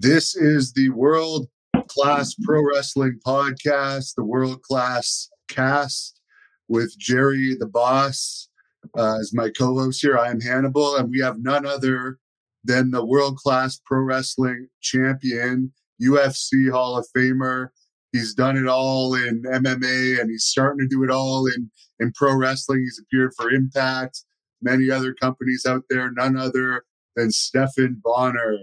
This is the World Class Pro Wrestling Podcast, the World Class Cast with Jerry the Boss uh, as my co host here. I am Hannibal, and we have none other than the World Class Pro Wrestling Champion, UFC Hall of Famer. He's done it all in MMA and he's starting to do it all in, in pro wrestling. He's appeared for Impact, many other companies out there, none other than Stephan Bonnar.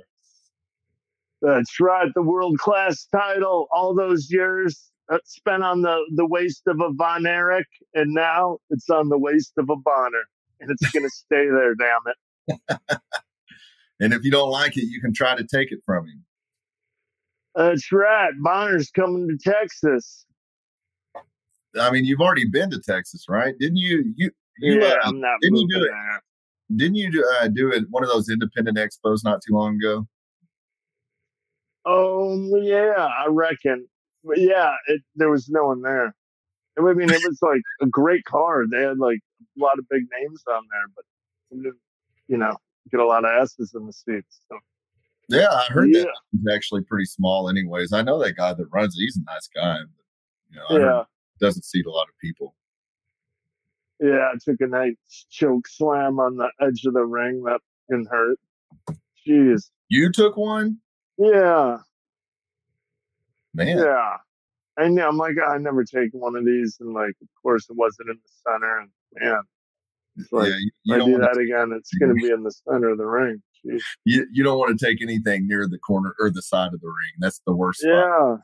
That's right. The world class title, all those years uh, spent on the, the waist of a Von Erich, and now it's on the waist of a Bonnar, And it's going to stay there, damn it. and if you don't like it, you can try to take it from him. That's right. Bonnar's coming to Texas. I mean, you've already been to Texas, right? Didn't you? You, you yeah, uh, I'm not didn't you do it? There. Didn't you do, uh, do it one of those independent expos not too long ago? Oh yeah, I reckon. But yeah, it, there was no one there. I mean, it was like a great card. They had like a lot of big names on there, but you know, get a lot of asses in the seats. So. Yeah, I heard yeah. that he's actually pretty small. Anyways, I know that guy that runs it. He's a nice guy. But, you know, yeah, doesn't seat a lot of people. Yeah, I took a nice choke slam on the edge of the ring. That can hurt. Jeez. You took one? Yeah. Man. Yeah. And yeah, I'm like, I never take one of these, and like, of course, it wasn't in the center. And man, it's like, yeah, you, you I do that again, it's going to mm-hmm. be in the center of the ring. Jeez. You you don't want to take anything near the corner or the side of the ring. That's the worst. Yeah.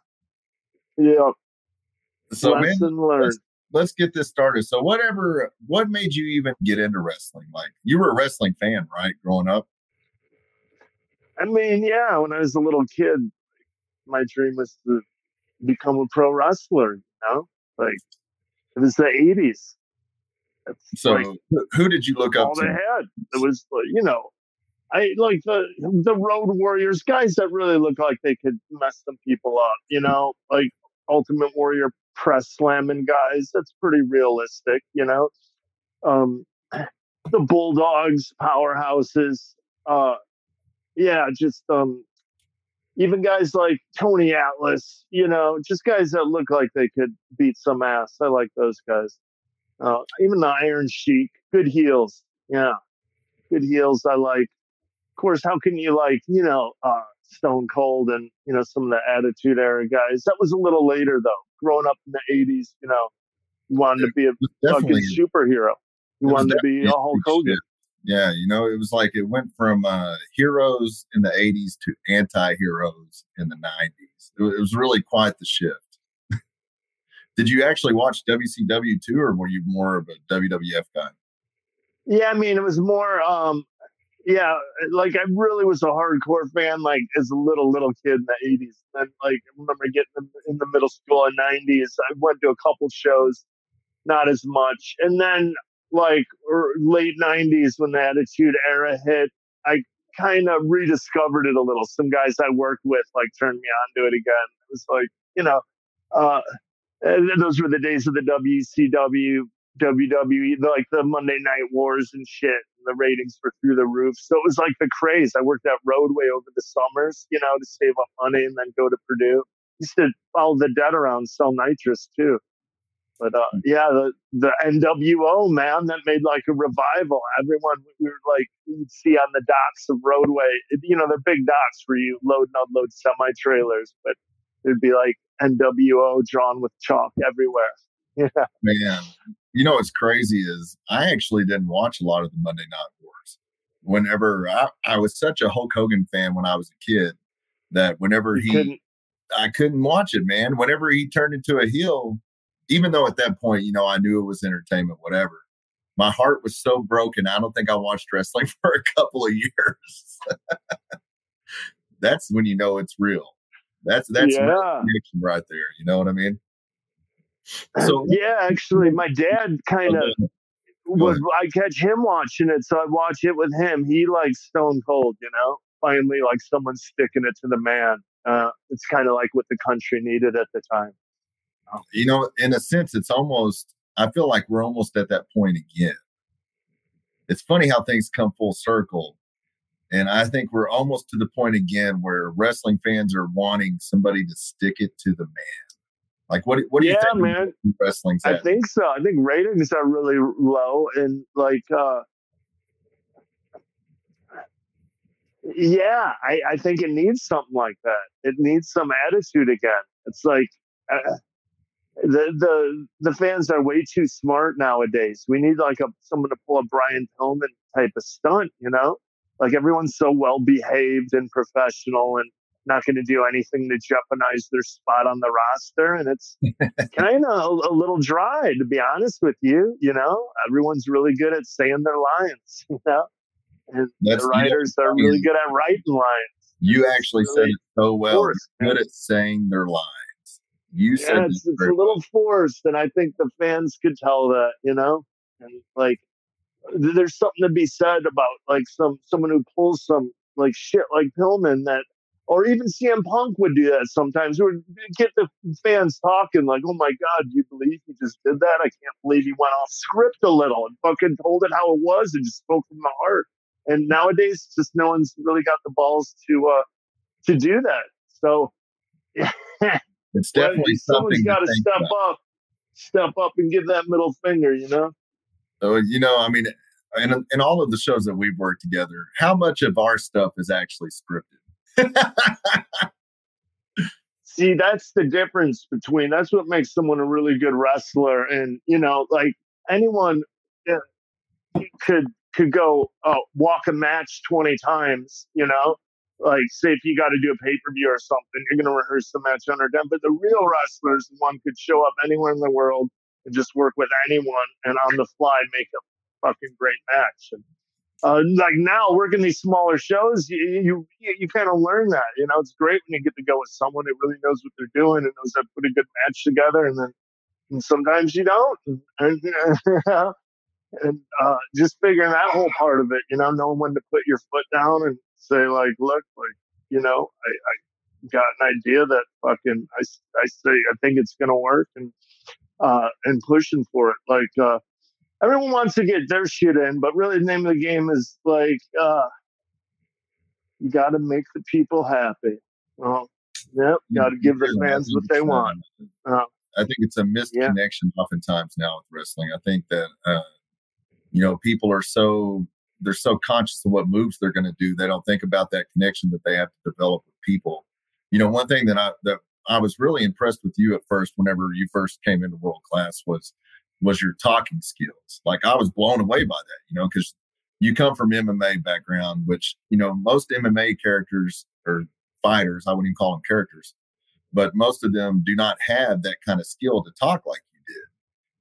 Yeah. So Lesson man, learned. Let's, let's get this started. So whatever, what made you even get into wrestling? Like you were a wrestling fan, right? Growing up. I mean, yeah, when I was a little kid, my dream was to become a pro wrestler, you know? Like it was the eighties. So like, who did you look up all to? It was you know, I like the the road warriors, guys that really look like they could mess some people up, you know, like Ultimate Warrior press slamming guys. That's pretty realistic, you know. Um the Bulldogs, powerhouses, uh yeah, just um, even guys like Tony Atlas, you know, just guys that look like they could beat some ass. I like those guys. Uh, even the Iron Sheik, good heels. Yeah, good heels. I like. Of course, how can you like, you know, uh, Stone Cold and, you know, some of the Attitude Era guys? That was a little later, though. Growing up in the 80s, you know, you wanted to be a fucking superhero. You wanted to be a Hulk Hogan. Yeah, you know, it was like it went from uh, heroes in the 80s to anti heroes in the 90s. It, was really quite the shift. Did you actually watch WCW too, or were you more of a WWF guy? Yeah, I mean, it was more, um, yeah, like I really was a hardcore fan, like as a little, little kid in the 80s. And like, I remember getting in the middle school in the 90s. I went to a couple shows, not as much. And then like late 90s when the Attitude Era hit, I kind of rediscovered it a little. Some guys I worked with like turned me on to it again. It was like, you know, uh, those were the days of the WCW, WWE, like the Monday Night Wars and shit. And the ratings were through the roof. So it was like the craze. I worked at Roadway over the summers, you know, to save up money and then go to Purdue. Used to follow the dead around, sell nitrous too. But uh, yeah, the, the NWO man that made like a revival. Everyone we were like you'd see on the docks of Roadway. You know, they're big docks where you load and unload semi trailers, but it'd be like NWO drawn with chalk everywhere. Yeah, man. You know what's crazy is I actually didn't watch a lot of the Monday Night Wars. Whenever I, I was such a Hulk Hogan fan when I was a kid that whenever you he couldn't. I couldn't watch it, man. Whenever he turned into a heel, even though at that point, you know, I knew it was entertainment, whatever. My heart was so broken. I don't think I watched wrestling for a couple of years. that's when you know it's real. That's that's yeah. right there. You know what I mean? So yeah, actually, my dad kind of was. I catch him watching it, so I watch it with him. He likes Stone Cold. You know, finally, like someone sticking it to the man. Uh, it's kind of like what the country needed at the time you know, in a sense, it's almost, I feel like we're almost at that point again. It's funny how things come full circle. And I think we're almost to the point again where wrestling fans are wanting somebody to stick it to the man. Like what? What do yeah, you think? man. Wrestling's I think so. I think ratings are really low, and like, uh, yeah, I, I think it needs something like that. It needs some attitude again. It's like uh, the the the fans are way too smart nowadays. We need like a someone to pull a Brian Pillman type of stunt, you know? Like everyone's so well behaved and professional and not going to do anything to jeopardize their spot on the roster. And it's kind of a, a, little dry, to be honest with you. You know, everyone's really good at saying their lines, you know, and That's, the writers you know, are really good at writing lines. You actually really said it so well. Good at saying their lines. You yeah, said it's, it's a little forced, and I think the fans could tell that, you know, and like there's something to be said about like some someone who pulls some like shit like Pillman that or even CM Punk would do that sometimes. It would get the fans talking like, "Oh my God, do you believe he just did that? I can't believe he went off script a little and fucking told it how it was and just spoke from the heart." And nowadays, just no one's really got the balls to uh to do that. So, yeah, it's definitely someone's got to step about. up, step up and give that middle finger. You know. So you know, I mean, in in all of the shows that we've worked together, how much of our stuff is actually scripted? See, that's the difference between that's what makes someone a really good wrestler. And, you know, like anyone could could go uh, walk a match 20 times, you know, like say if you got to do a pay per view or something, you're going to rehearse the match under them. But the real wrestlers, one could show up anywhere in the world and just work with anyone and on the fly make a fucking great match. And uh, like now working these smaller shows, you you, you kind of learn that. You know, it's great when you get to go with someone who really knows what they're doing and knows how to put a good match together, and then and sometimes you don't. And, and uh, just figuring that whole part of it, you know, knowing when to put your foot down and say like, look, like you know, I, I got an idea that fucking I I say I think it's gonna work and uh, and pushing for it like. Uh, everyone wants to get their shit in, but really the name of the game is like uh, you got to make the people happy. Well, yep, got to give the fans what they want. Uh, I think it's a missed yeah. connection oftentimes now with wrestling. I think that uh, you know people are so they're so conscious of what moves they're going to do. They don't think about that connection that they have to develop with people. You know, one thing that I that I was really impressed with you at first, whenever you first came into world class, was was your talking skills. Like I was blown away by that, you know, because you come from MMA background, which, you know, most MMA characters or fighters, I wouldn't even call them characters, but most of them do not have that kind of skill to talk like you did.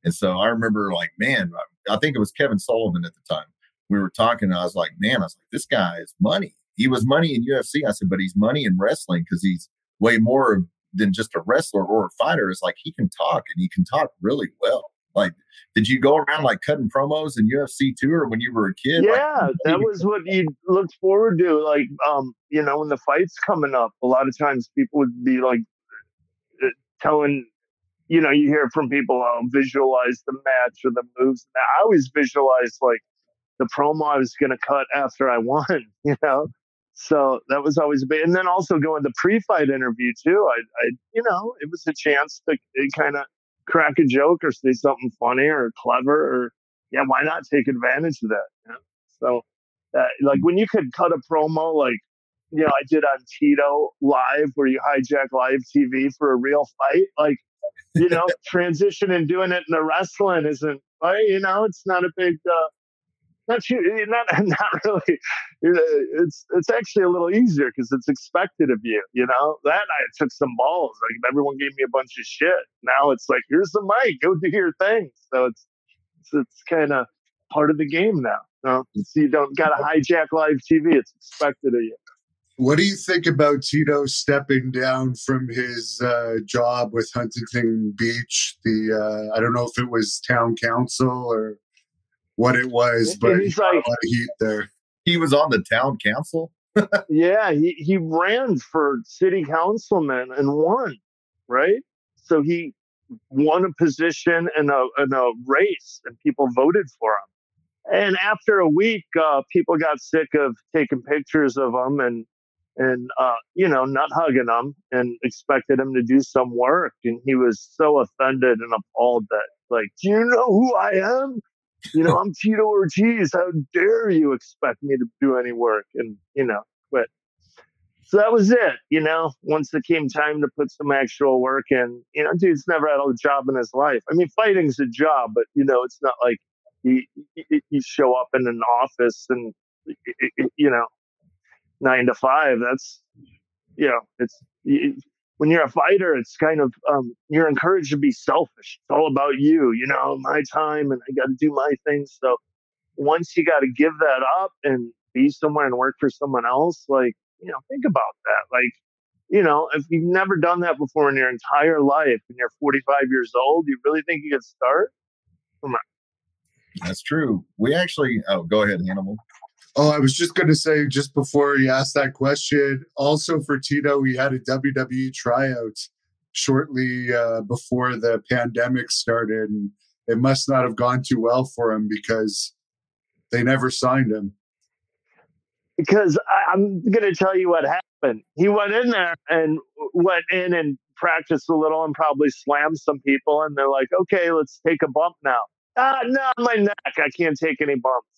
And so I remember like, man, I think it was Kevin Sullivan at the time. We were talking, and I was like, man, I was like, this guy is money. He was money in UFC. I said, but he's money in wrestling because he's way more than just a wrestler or a fighter. It's like he can talk and he can talk really well. Like, did you go around like cutting promos in UFC too, or when you were a kid? Yeah, like, that was what you looked forward to. Like, um, you know, when the fight's coming up, a lot of times people would be like uh, telling, you know, you hear from people, oh, visualize the match or the moves. I always visualize like the promo I was going to cut after I won, you know. So that was always a bit. and then also going the pre-fight interview too. I, I, you know, it was a chance to kind of crack a joke or say something funny or clever or yeah, why not take advantage of that? Yeah. So, uh, like when you could cut a promo, like you know, I did on Tito live where you hijack live TV for a real fight, like you know, transition and doing it in the wrestling isn't, right? You know, it's not a big. Uh, not you, not not really. It's it's actually a little easier because it's expected of you. You know that I took some balls. Like everyone gave me a bunch of shit. Now it's like here's the mic, go do your thing. So it's it's, it's kind of part of the game now. No, so you don't got to hijack live TV. It's expected of you. What do you think about Tito stepping down from his uh, job with Huntington Beach? The uh, I don't know if it was town council or what it was, but he's like, a lot of heat there. He was on the town council. yeah, he, he ran for city councilman and won, right? So he won a position in a in a race, and people voted for him. And after a week, uh, people got sick of taking pictures of him and and uh, you know not hugging him and expected him to do some work. And he was so offended and appalled that like, do you know who I am? You know, I'm Tito Ortiz. How dare you expect me to do any work? And you know, but so that was it. You know, once it came time to put some actual work in, you know, dude's never had a job in his life. I mean, fighting's a job, but you know, it's not like you, you show up in an office and you know nine to five. That's you know it's when you're a fighter, it's kind of um, you're encouraged to be selfish. It's all about you, you know, my time, and I got to do my thing. So once you got to give that up and be somewhere and work for someone else, like you know, think about that. Like you know, if you've never done that before in your entire life and you're 45 years old, you really think you could start? Come on. That's true. We actually, oh, go ahead, Hannibal. Oh, I was just going to say, just before you asked that question, also for Tito, we had a WWE tryout shortly uh, before the pandemic started. And it must not have gone too well for him because they never signed him. Because I, I'm going to tell you what happened. He went in there and went in and practiced a little and probably slammed some people. And they're like, okay, let's take a bump now. Ah, no, my neck. I can't take any bumps.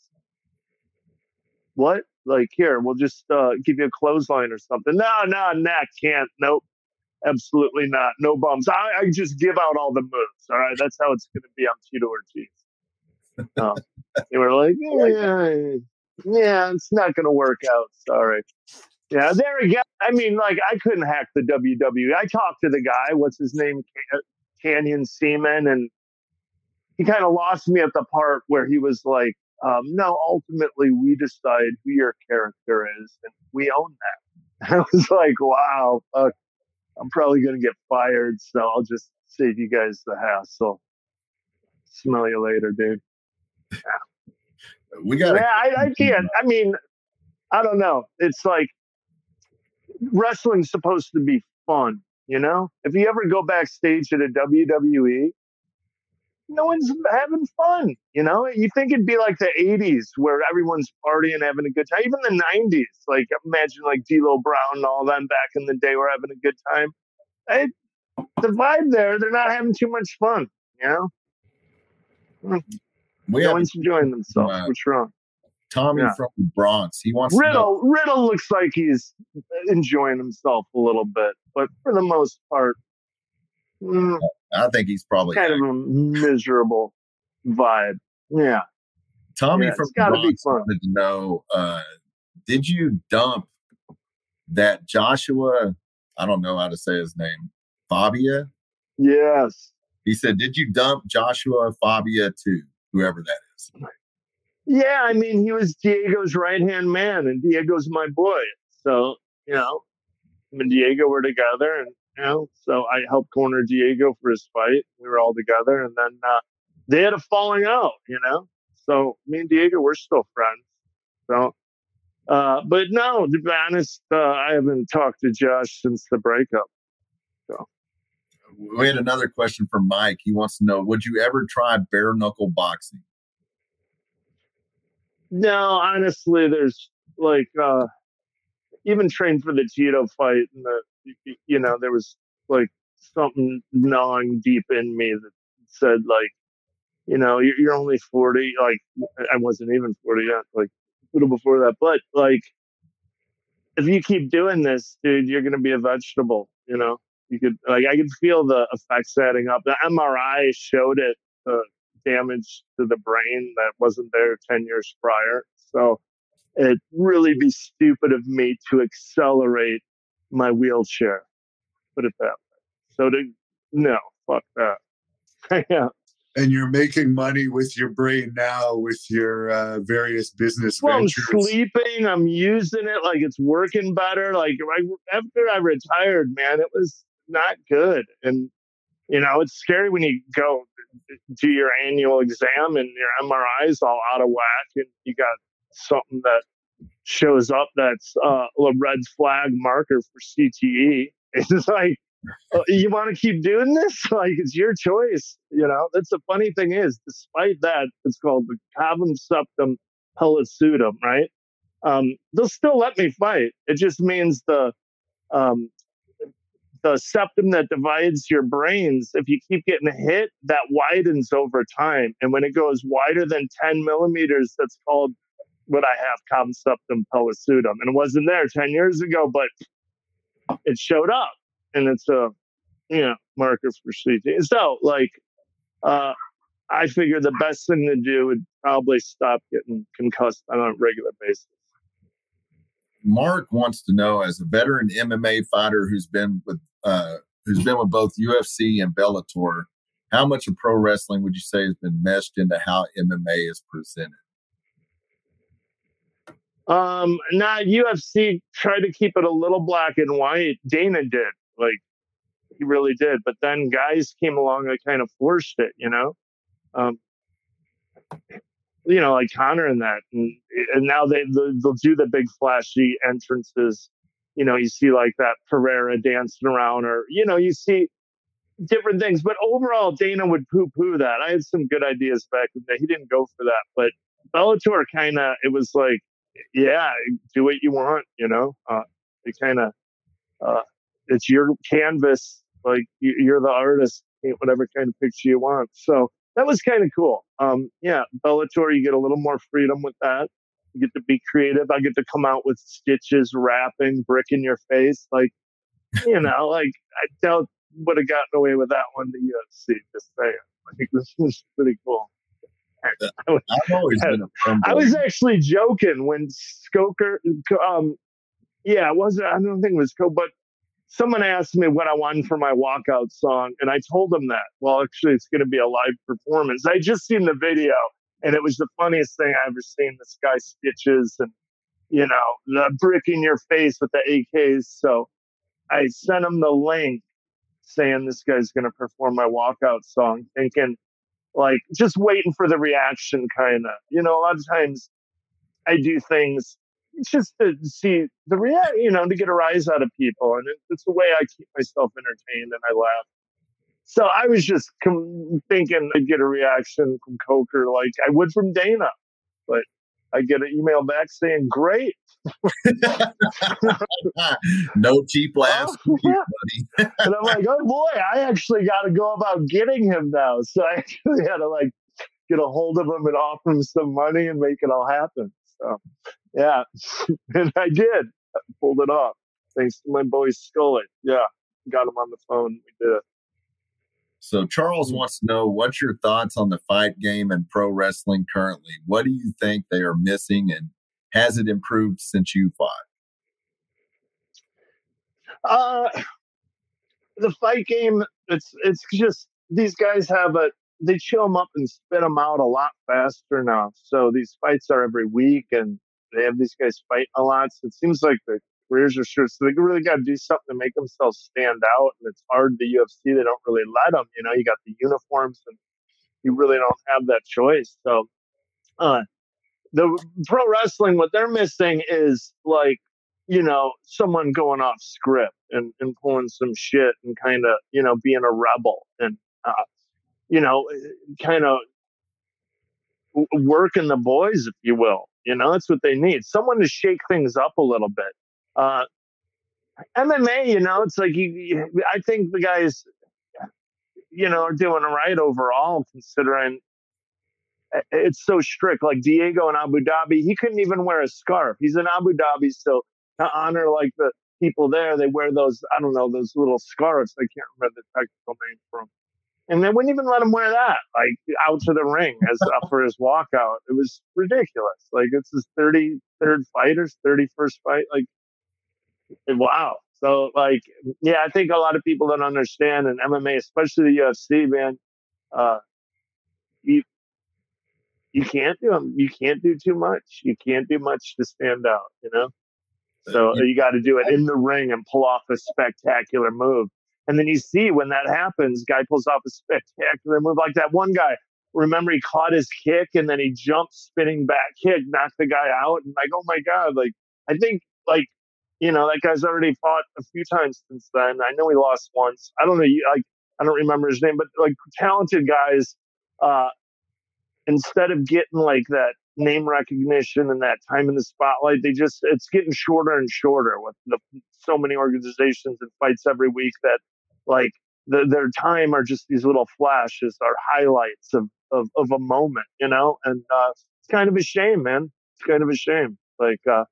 What? Like, here, we'll just uh, give you a clothesline or something. No, no, neck can't. Nope. Absolutely not. No bumps. I, I just give out all the moves. All right. That's how it's going to be on Tito Ortiz. Um, they were like, yeah, yeah, it's not going to work out. Sorry. Yeah, there again. I mean, like, I couldn't hack the WWE. I talked to the guy. What's his name? Canyon Ceman. and he kind of lost me at the part where he was like, um, no, ultimately we decide who your character is and we own that. I was like, wow, fuck, I'm probably going to get fired. So I'll just save you guys the hassle. Smell you later, dude. Yeah. We got. Yeah, I, I can't. I mean, I don't know. It's like wrestling's supposed to be fun, you know? If you ever go backstage at a WWE, no one's having fun. You know, you think it'd be like the 80s where everyone's partying, having a good time. Even the 90s, like imagine like D'Lo Brown and all them back in the day were having a good time. The vibe there, they're not having too much fun. You know, hmm. we no one's enjoying themselves. Uh, What's wrong? Tommy yeah. from the Bronx. He wants Riddle. Riddle looks like he's enjoying himself a little bit, but for the most part, mm, I think he's probably kind of a miserable vibe. Yeah. Tommy yeah, from Bronx wanted to know: uh, Did you dump that Joshua? I don't know how to say his name. Fabia. Yes. He said, "Did you dump Joshua Fabia too? whoever that is?" Yeah, I mean, he was Diego's right hand man, and Diego's my boy. So you know, him and Diego were together, and you know, so I helped corner Diego for his fight. We were all together, and then uh, they had a falling out, you know. So me and Diego, we're still friends. So, uh, but no, to be honest, uh, I haven't talked to Josh since the breakup. So. We had another question from Mike. He wants to know: Would you ever try bare knuckle boxing? No, honestly, there's like uh, even trained for the Tito fight, and the you know, there was like something gnawing deep in me that said like, you know, you're, you're only 40. Like I wasn't even 40 yet, like a little before that. But like, if you keep doing this, dude, you're going to be a vegetable, you know, you could like, I could feel the effects adding up. The MRI showed it, the damage to the brain that wasn't there 10 years prior. So it'd really be stupid of me to accelerate my wheelchair. Put it that way. So to no, fuck that. yeah. And you're making money with your brain now with your uh, various business well, ventures. I'm sleeping. I'm using it like it's working better. Like I, after I retired, man, it was not good. And you know, it's scary when you go do your annual exam and your MRI's all out of whack, and you got something that shows up that's uh, a red flag marker for CTE. It's like oh, you want to keep doing this? Like it's your choice. You know, that's the funny thing is, despite that, it's called the cavum septum pellucidum, right? Um, they'll still let me fight. It just means the um, the septum that divides your brains, if you keep getting hit, that widens over time. And when it goes wider than 10 millimeters, that's called what I have, cavum septum pellucidum. And it wasn't there 10 years ago, but it showed up. And it's a, you know, marker for CT. So, like, uh, I figure the best thing to do would probably stop getting concussed on a regular basis. Mark wants to know, as a veteran MMA fighter who's been with uh, who's been with both UFC and Bellator, how much of pro wrestling would you say has been meshed into how MMA is presented? Um, not UFC tried to keep it a little black and white. Dana did, like he really did. But then guys came along that kind of forced it, you know. Um, you know, like Conor and that, and, and now they they'll do the big flashy entrances. You know, you see like that Pereira dancing around, or you know, you see different things. But overall, Dana would poo poo that. I had some good ideas back in the day. He didn't go for that, but Bellator kind of it was like, yeah, do what you want. You know, uh, it kind of uh, it's your canvas. Like you're the artist, paint whatever kind of picture you want. So that was kind of cool. Um, yeah, Bellator, you get a little more freedom with that. You get to be creative. I get to come out with stitches, wrapping, brick in your face. Like, you know, like I doubt would have gotten away with that one to UFC. Just saying, think this was pretty cool. I was, I've always been I was actually joking when Skoker, um, yeah, it wasn't. I don't think it was Co, but someone asked me what I wanted for my walkout song, and I told them that. Well, actually, it's going to be a live performance. I just seen the video, and it was the funniest thing I ever seen. This guy stitches and you know the brick in your face with the AKs. So I sent him the link saying this guy's going to perform my walkout song, thinking like just waiting for the reaction, kind of. You know, a lot of times I do things just to see the react, you know, to get a rise out of people. And it, it's the way I keep myself entertained and I laugh. So I was just com- thinking I'd get a reaction from Coker like I would from Dana, but I get an email back saying, "Great." no cheap laughs, oh, yeah. and I'm like, "Oh boy, I actually got to go about getting him now." So I actually had to like get a hold of him and offer him some money and make it all happen. So yeah, and I did. I pulled it off thanks to my boy Scully. Yeah, got him on the phone. We did. So Charles mm-hmm. wants to know what's your thoughts on the fight game and pro wrestling currently? What do you think they are missing, and has it improved since you fought? Uh, the fight game. It's it's just these guys have a they chill them up and spit them out a lot faster now. So these fights are every week, and they have these guys fighting a lot. So it seems like the careers are short. So they really got to do something to make themselves stand out. And it's hard. The UFC, they don't really let them. You know, you got the uniforms and you really don't have that choice. So, uh, the pro wrestling, what they're missing is like, you know, someone going off script and, and pulling some shit and kind of, you know, being a rebel and, uh, you know, kind of working the boys, if you will. You know, that's what they need. Someone to shake things up a little bit. Uh, MMA, you know, it's like you, you, I think the guys, you know, are doing right overall, considering it's so strict. Like Diego in Abu Dhabi, he couldn't even wear a scarf. He's in Abu Dhabi, so to honor like the people there, they wear those, I don't know, those little scarves. I can't remember the technical name for them and they wouldn't even let him wear that like out to the ring as uh, for his walkout. It was ridiculous. Like it's his thirty third fight or thirty first fight. Like wow. So like yeah, I think a lot of people don't understand in MMA, especially the UFC, man. Uh, you you can't do them. You can't do too much. You can't do much to stand out. You know. So you got to do it in the ring and pull off a spectacular move. And then you see when that happens, guy pulls off a spectacular move like that one guy. Remember, he caught his kick and then he jumped spinning back kick, knocked the guy out, and like, oh my god! Like I think like you know, that guy's already fought a few times since then. I know he lost once. I don't know. Like, I don't remember his name, but like talented guys, uh, instead of getting like that name recognition and that time in the spotlight, they just, it's getting shorter and shorter with the, so many organizations and fights every week that like the, their time are just these little flashes are highlights of, of, of a moment, you know, and, uh, it's kind of a shame, man. It's kind of a shame. Like, uh,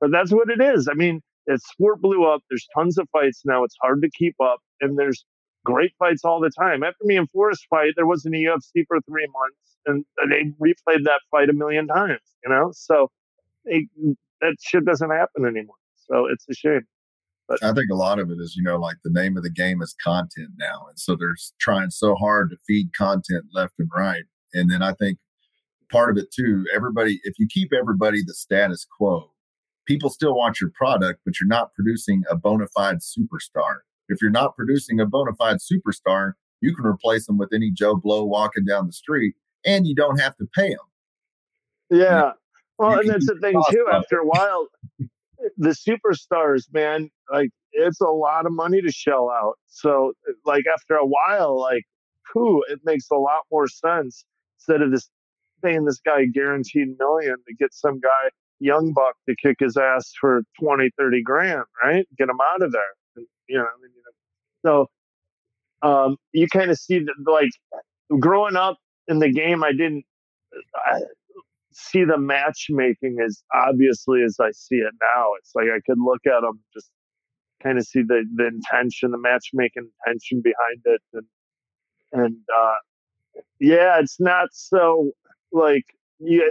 but that's what it is. I mean, it's sport blew up. There's tons of fights now. It's hard to keep up, and there's great fights all the time. After me and Forrest fight, there wasn't a UFC for three months, and they replayed that fight a million times. You know, so it, that shit doesn't happen anymore. So it's a shame. But I think a lot of it is, you know, like the name of the game is content now, and so they're trying so hard to feed content left and right. And then I think part of it too, everybody, if you keep everybody the status quo, people still want your product, but you're not producing a bona fide superstar. If you're not producing a bona fide superstar, you can replace them with any Joe Blow walking down the street and you don't have to pay them. Yeah. well, and that's the thing too. After a while, the superstars, man, like it's a lot of money to shell out. So, like after a while, like, who it makes a lot more sense instead of this paying this guy a guaranteed million to get some guy young buck to kick his ass for 20, 30 grand, right? Get him out of there. You know, you know. so um, you kind of see that, like, growing up in the game, I didn't I see the matchmaking as obviously as I see it now. It's like I could look at them, just kind of see the, the intention, the matchmaking intention behind it. And, and, uh, yeah, it's not so like, yeah,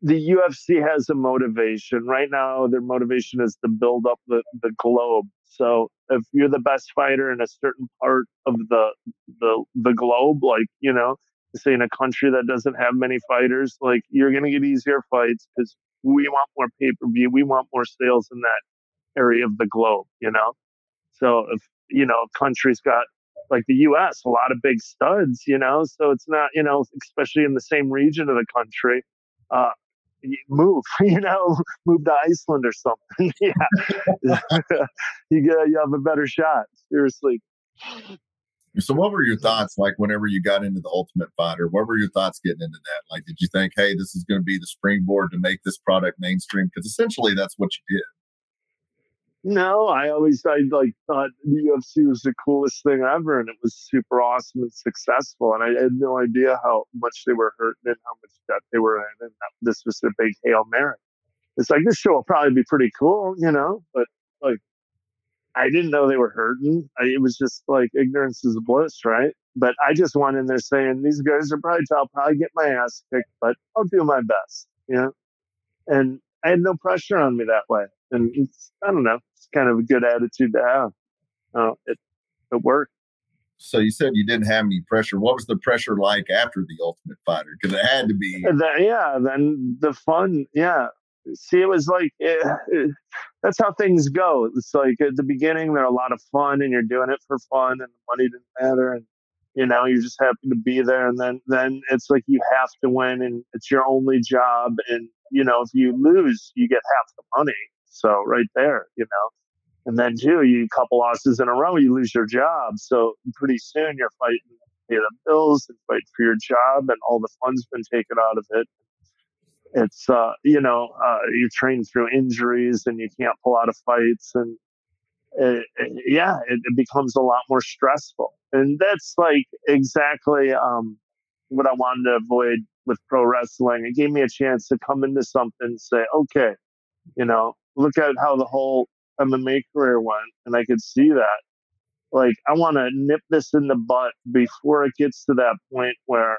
the UFC has a motivation right now. Their motivation is to build up the, the globe. So if you're the best fighter in a certain part of the the the globe, like you know, say in a country that doesn't have many fighters, like you're gonna get easier fights because we want more pay per view, we want more sales in that area of the globe. You know, so if you know a country's got like the U.S. a lot of big studs, you know, so it's not you know especially in the same region of the country. Uh, move, you know, move to Iceland or something. yeah, you get you have a better shot. Seriously. So, what were your thoughts like whenever you got into the Ultimate Fighter? What were your thoughts getting into that? Like, did you think, hey, this is going to be the springboard to make this product mainstream? Because essentially, that's what you did. No, I always I like thought the UFC was the coolest thing ever, and it was super awesome and successful. And I had no idea how much they were hurting and how much debt they were in, and this was a big hail mary. It's like this show will probably be pretty cool, you know, but like I didn't know they were hurting. I, it was just like ignorance is bliss, right? But I just went in there saying these guys are probably I'll probably get my ass kicked, but I'll do my best, you know. And I had no pressure on me that way, and I don't know kind of a good attitude to have. Uh, it it worked. So you said you didn't have any pressure. What was the pressure like after the Ultimate Fighter? Because it had to be. The, yeah, then the fun. Yeah, see, it was like it, it, that's how things go. It's like at the beginning they're a lot of fun, and you're doing it for fun, and the money didn't matter, and you know you just happen to be there, and then then it's like you have to win, and it's your only job, and you know if you lose, you get half the money. So right there, you know. And then too, you couple losses in a row, you lose your job. So pretty soon you're fighting pay the bills and fight for your job, and all the fun's been taken out of it. It's uh, you know uh, you train through injuries and you can't pull out of fights, and it, it, yeah, it, it, becomes a lot more stressful. And that's like exactly um, what I wanted to avoid with pro wrestling. It gave me a chance to come into something and say, okay, you know, look at how the whole MMA career went, and I could see that. Like, I want to nip this in the butt before it gets to that point where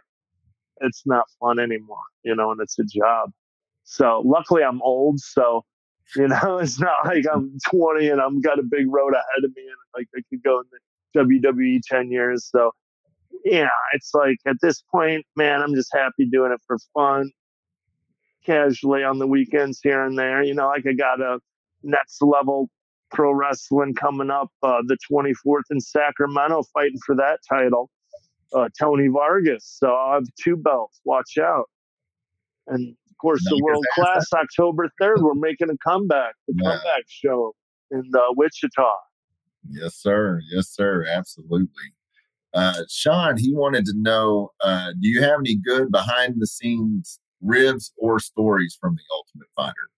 it's not fun anymore, you know, and it's a job. So, luckily, I'm old, so you know, it's not like I'm 20 and I'm got a big road ahead of me, and like I could go in the WWE 10 years. So, yeah, it's like at this point, man, I'm just happy doing it for fun, casually on the weekends here and there. You know, like I got a next level pro wrestling coming up uh, the 24th in Sacramento, fighting for that title. Uh, Tony Vargas. So I'll have two belts. Watch out. And of course, the world class October 3rd, we're making a comeback, the yeah. comeback show in uh, Wichita. Yes, sir. Yes, sir. Absolutely. Uh, Sean, he wanted to know uh, do you have any good behind the scenes ribs or stories from the Ultimate Fighter?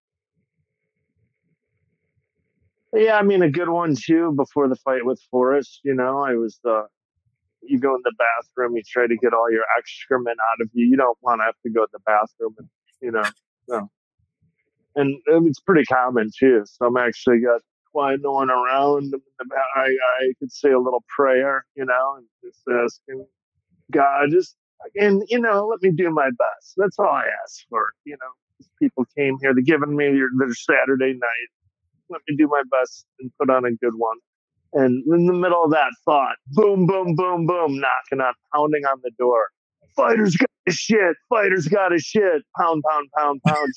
Yeah, I mean, a good one too before the fight with Forrest. You know, I was the, you go in the bathroom, you try to get all your excrement out of you. You don't want to have to go to the bathroom and, you know, no. And it's pretty common too. So I'm actually got quite going around. I, I could say a little prayer, you know, and just asking God, just, and, you know, let me do my best. That's all I ask for, you know. People came here, they're giving me their, their Saturday night let me do my best and put on a good one. And in the middle of that thought, boom, boom, boom, boom, knocking on, pounding on the door. Fighters got a shit. Fighters got a shit. Pound, pound, pound, pound.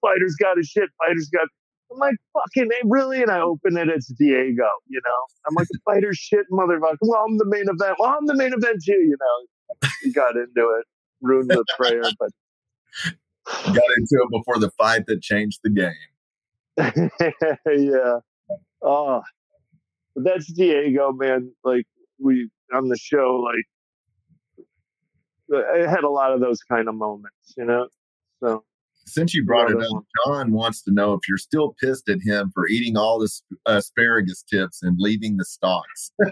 Fighters got a shit. Fighters got. I'm like, fucking, really? And I open it, it's Diego, you know? I'm like, fighter shit, motherfucker. Well, I'm the main event. Well, I'm the main event too, you know? Got into it, ruined the prayer, but. Got into it before the fight that changed the game. yeah. Oh, that's Diego, man. Like we on the show, like I had a lot of those kind of moments, you know. So since you brought it up, John wants to know if you're still pissed at him for eating all the asparagus tips and leaving the stalks.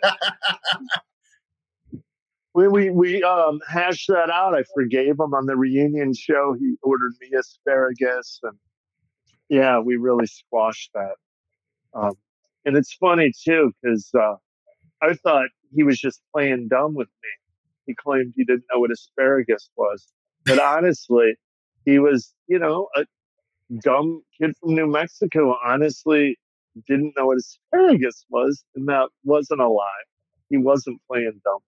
we we we um hashed that out. I forgave him on the reunion show. He ordered me asparagus and yeah, we really squashed that. Um, and it's funny too, because uh, I thought he was just playing dumb with me. He claimed he didn't know what asparagus was. But honestly, he was, you know, a dumb kid from New Mexico. Honestly, didn't know what asparagus was. And that wasn't a lie. He wasn't playing dumb.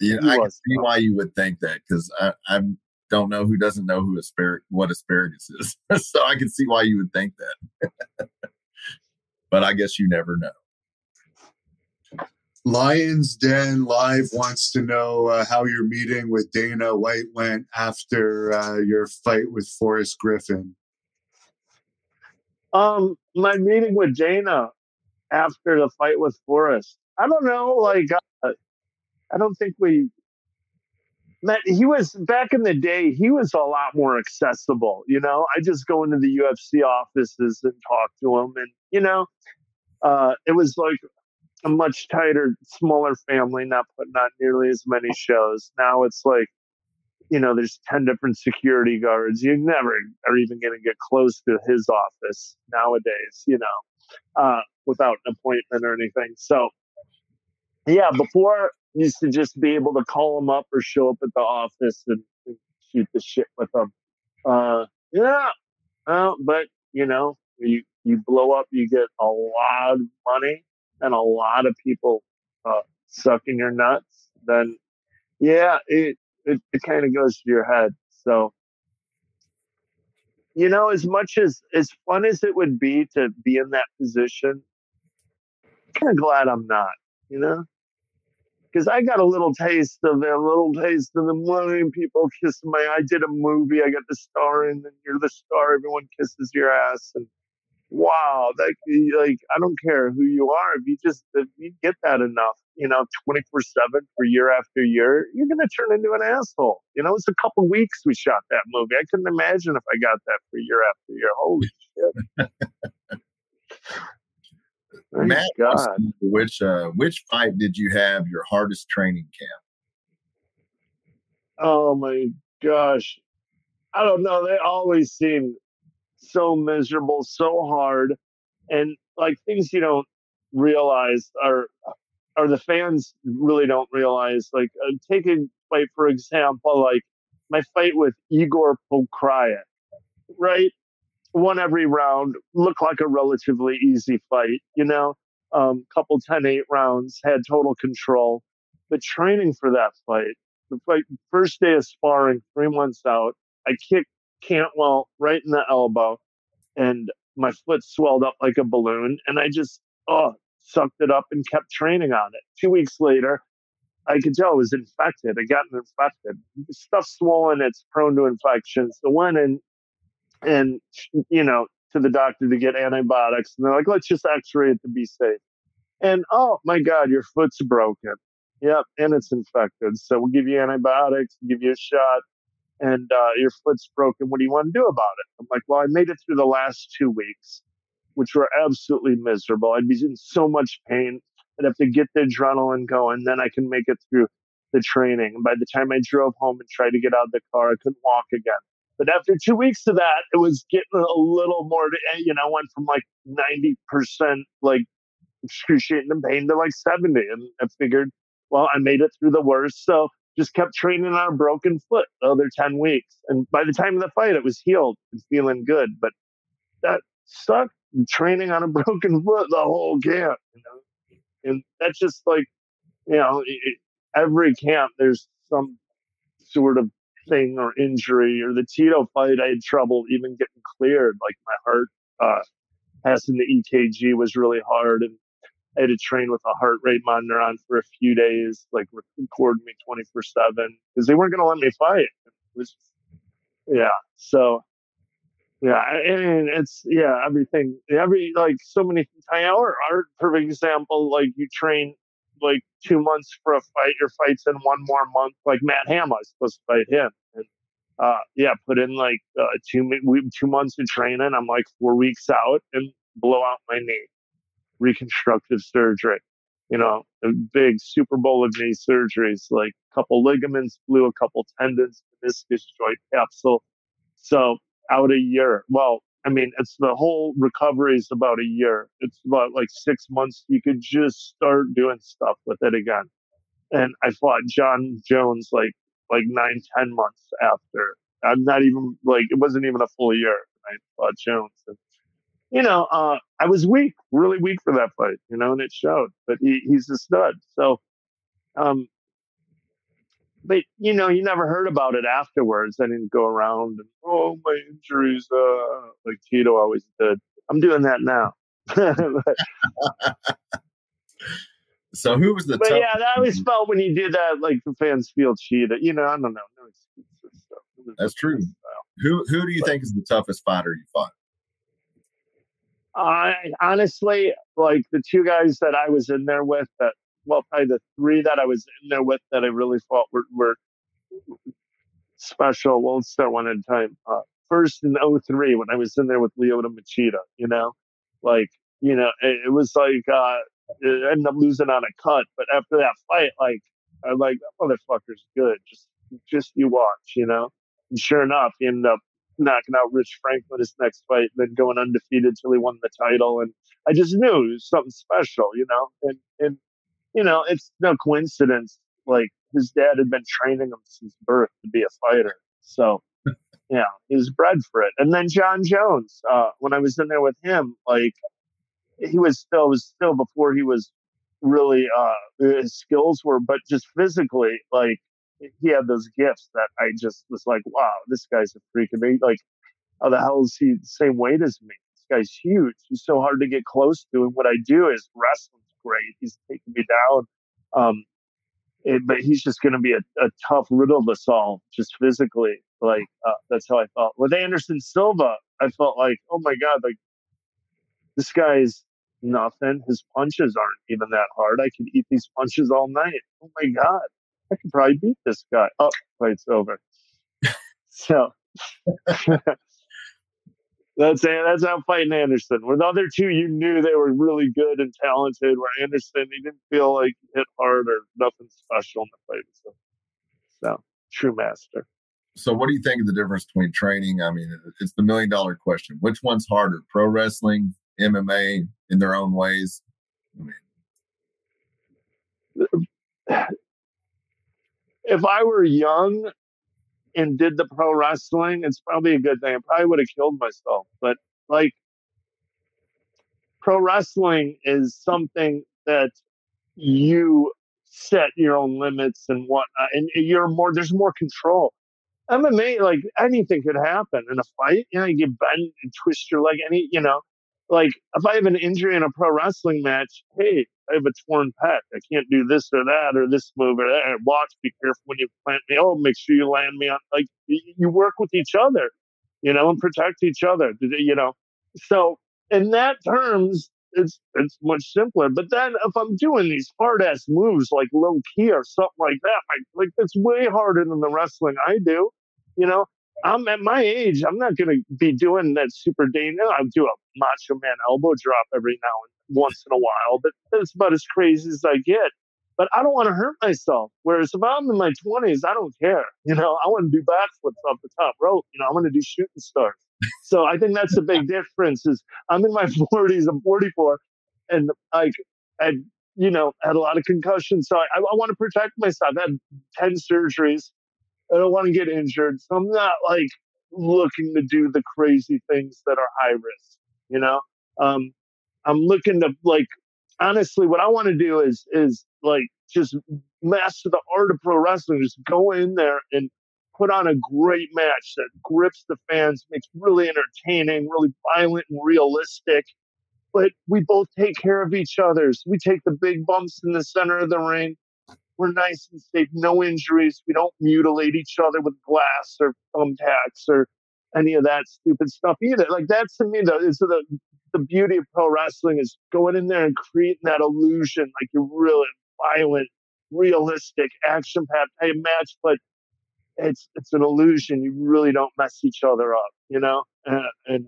Yeah, I can see why you would think that because I'm don't know who doesn't know who asparagus what asparagus is. so I can see why you would think that. but I guess you never know. Lions Den Live wants to know uh, how your meeting with Dana White went after uh, your fight with Forrest Griffin. Um, my meeting with Dana after the fight with Forrest. I don't know, like uh, I don't think we He was back in the day, he was a lot more accessible. You know, I just go into the UFC offices and talk to him. And, you know, uh, it was like a much tighter, smaller family, not putting on nearly as many shows. Now it's like, you know, there's 10 different security guards. You never are even going to get close to his office nowadays, you know, uh, without an appointment or anything. So, yeah, before used to just be able to call them up or show up at the office and, and shoot the shit with them. Uh, yeah, uh, but you know, you you blow up, you get a lot of money and a lot of people uh, sucking your nuts. Then, yeah, it it, it kind of goes to your head. So, you know, as much as as fun as it would be to be in that position, kind of glad I'm not. You know, because I got a little taste of it, a little taste of the money. People kiss my. I did a movie. I got the star and you're the star. Everyone kisses your ass, and wow, that like I don't care who you are. If you just if you get that enough, you know, twenty four seven for year after year, you're gonna turn into an asshole. You know, it's a couple weeks we shot that movie. I couldn't imagine if I got that for year after year. Holy shit. Matt, God. which uh, which fight did you have your hardest training camp? Oh my gosh, I don't know. They always seem so miserable, so hard, and like things you don't realize are or the fans really don't realize. Like uh, take a fight for example, like my fight with Igor Pokrajac, right? Won every round, looked like a relatively easy fight, you know, um, couple 10-8 rounds, had total control. But training for that fight, the fight, first day of sparring, three months out, I kicked Cantwell right in the elbow and my foot swelled up like a balloon. And I just, oh, sucked it up and kept training on it. Two weeks later, I could tell it was infected. It got infected. Stuff swollen. It's prone to infection. So went in and, you know, to the doctor to get antibiotics. And they're like, let's just x-ray it to be safe. And oh my God, your foot's broken. Yep. And it's infected. So we'll give you antibiotics, give you a shot and uh, your foot's broken. What do you want to do about it? I'm like, well, I made it through the last two weeks, which were absolutely miserable. I'd be in so much pain. I'd have to get the adrenaline going. Then I can make it through the training. And by the time I drove home and tried to get out of the car, I couldn't walk again. But after two weeks of that, it was getting a little more, eh, you know, went from like 90% like excruciating pain to like 70. And I figured, well, I made it through the worst. So just kept training on a broken foot the other 10 weeks. And by the time of the fight, it was healed and feeling good. But that sucked training on a broken foot the whole camp, you know? And that's just like, you know, every camp, there's some sort of thing or injury or the Tito fight. I had trouble even getting cleared. Like my heart, uh, passing the EKG was really hard. And I had to train with a heart rate monitor on for a few days, like record me 24 seven because they weren't going to let me fight. Was, yeah. So, yeah. And it's, yeah, everything, every, like so many, our art, perfect example, like you train like two months for a fight, your fight's in one more month. Like Matt Hamill, I was supposed to fight him. And, uh, yeah, put in like uh, two, two months of training. I'm like four weeks out and blow out my knee reconstructive surgery. You know, a big Super Bowl of knee surgeries, like a couple ligaments blew, a couple tendons, meniscus joint capsule. So out a year. Well, I mean, it's the whole recovery is about a year. It's about like six months. You could just start doing stuff with it again. And I fought Jon Jones like like nine, ten months after. I'm not even like it wasn't even a full year. I fought Jones. And you know, uh, I was weak, really weak for that fight, you know, and it showed. But he, he's a stud. So, um, but you know, you never heard about it afterwards. I didn't go around and oh, my injuries, uh, like Tito always did. I'm doing that now. so who was the? But yeah, that always felt when you did that, like the fans feel cheated. You know, I don't know. No excuses. So That's true. Who who do you but, think is the toughest fighter you fought? I honestly, like the two guys that I was in there with, that well, probably the three that I was in there with that I really thought were, were special. Well, start one at a time. Uh, first in 03, when I was in there with Lyoto Machida, you know, like, you know, it, it was like, uh, it ended up losing on a cut. But after that fight, like, I'm like, that motherfucker's good. Just, just you watch, you know? And sure enough, he ended up knocking out Rich Franklin his next fight, and then going undefeated till he won the title. And I just knew it was something special, you know. And and you know, it's no coincidence. Like his dad had been training him since birth to be a fighter, so yeah, he was bred for it. And then Jon Jones, uh, when I was in there with him, like he was still was still before he was really uh his skills were, but just physically, like he had those gifts that I just was like, wow, this guy's a freak of me. Like, how the hell is he the same weight as me? This guy's huge. He's so hard to get close to. And what I do is wrestling's great. He's taking me down. Um, it, but he's just going to be a, a, tough riddle to solve just physically. Like, uh, that's how I felt. With Anderson Silva, I felt like, oh my God, like, this guy is nothing. His punches aren't even that hard. I could eat these punches all night. Oh my God. I could probably beat this guy. Oh, fight's over. so that's it. that's how fighting Anderson. With the other two, you knew they were really good and talented. Where Anderson, he didn't feel like hit hard or nothing special in the fight. So, so true master. So, what do you think of the difference between training? I mean, it's the million dollar question. Which one's harder, pro wrestling, MMA, in their own ways? I mean, if I were young and did the pro wrestling, it's probably a good thing. I probably would have killed myself. But like pro wrestling is something that you set your own limits and what and you're more. There's more control. MMA, like anything could happen in a fight. You know, you get bent and twist your leg. Any, you know, like if I have an injury in a pro wrestling match, hey, I have a torn pec. I can't do this or that or this move or that. Watch, be careful when you plant me. Oh, make sure you land me on. Like you work with each other, you know, and protect each other. You know, so in that terms, it's it's much simpler. But then if I'm doing these hard ass moves like low key or something like that, like like it's way harder than the wrestling I do. You know, I'm at my age, I'm not going to be doing that super dangerous. I'll do a macho man elbow drop every now and once in a while, but that's about as crazy as I get. But I don't want to hurt myself. Whereas if I'm in my 20s, I don't care. You know, I want to do backflips off the top rope. You know, I want to do shooting stars. so I think that's the big difference. Is I'm in my 40s. I'm 44, and like I, you know, had a lot of concussions. So I, I want to protect myself. I had 10 surgeries. I don't want to get injured. So I'm not like looking to do the crazy things that are high risk, you know? Um, I'm looking to like, honestly, what I want to do is, is like just master the art of pro wrestling. Just go in there and put on a great match that grips the fans, makes really entertaining, really violent and realistic. But we both take care of each other's. We take the big bumps in the center of the ring we're nice and safe, no injuries. We don't mutilate each other with glass or thumbtacks or any of that stupid stuff either. Like that's to me the is the the beauty of pro wrestling is going in there and creating that illusion, like you're really violent, realistic, action packed type match, but it's it's an illusion. You really don't mess each other up, you know. And, and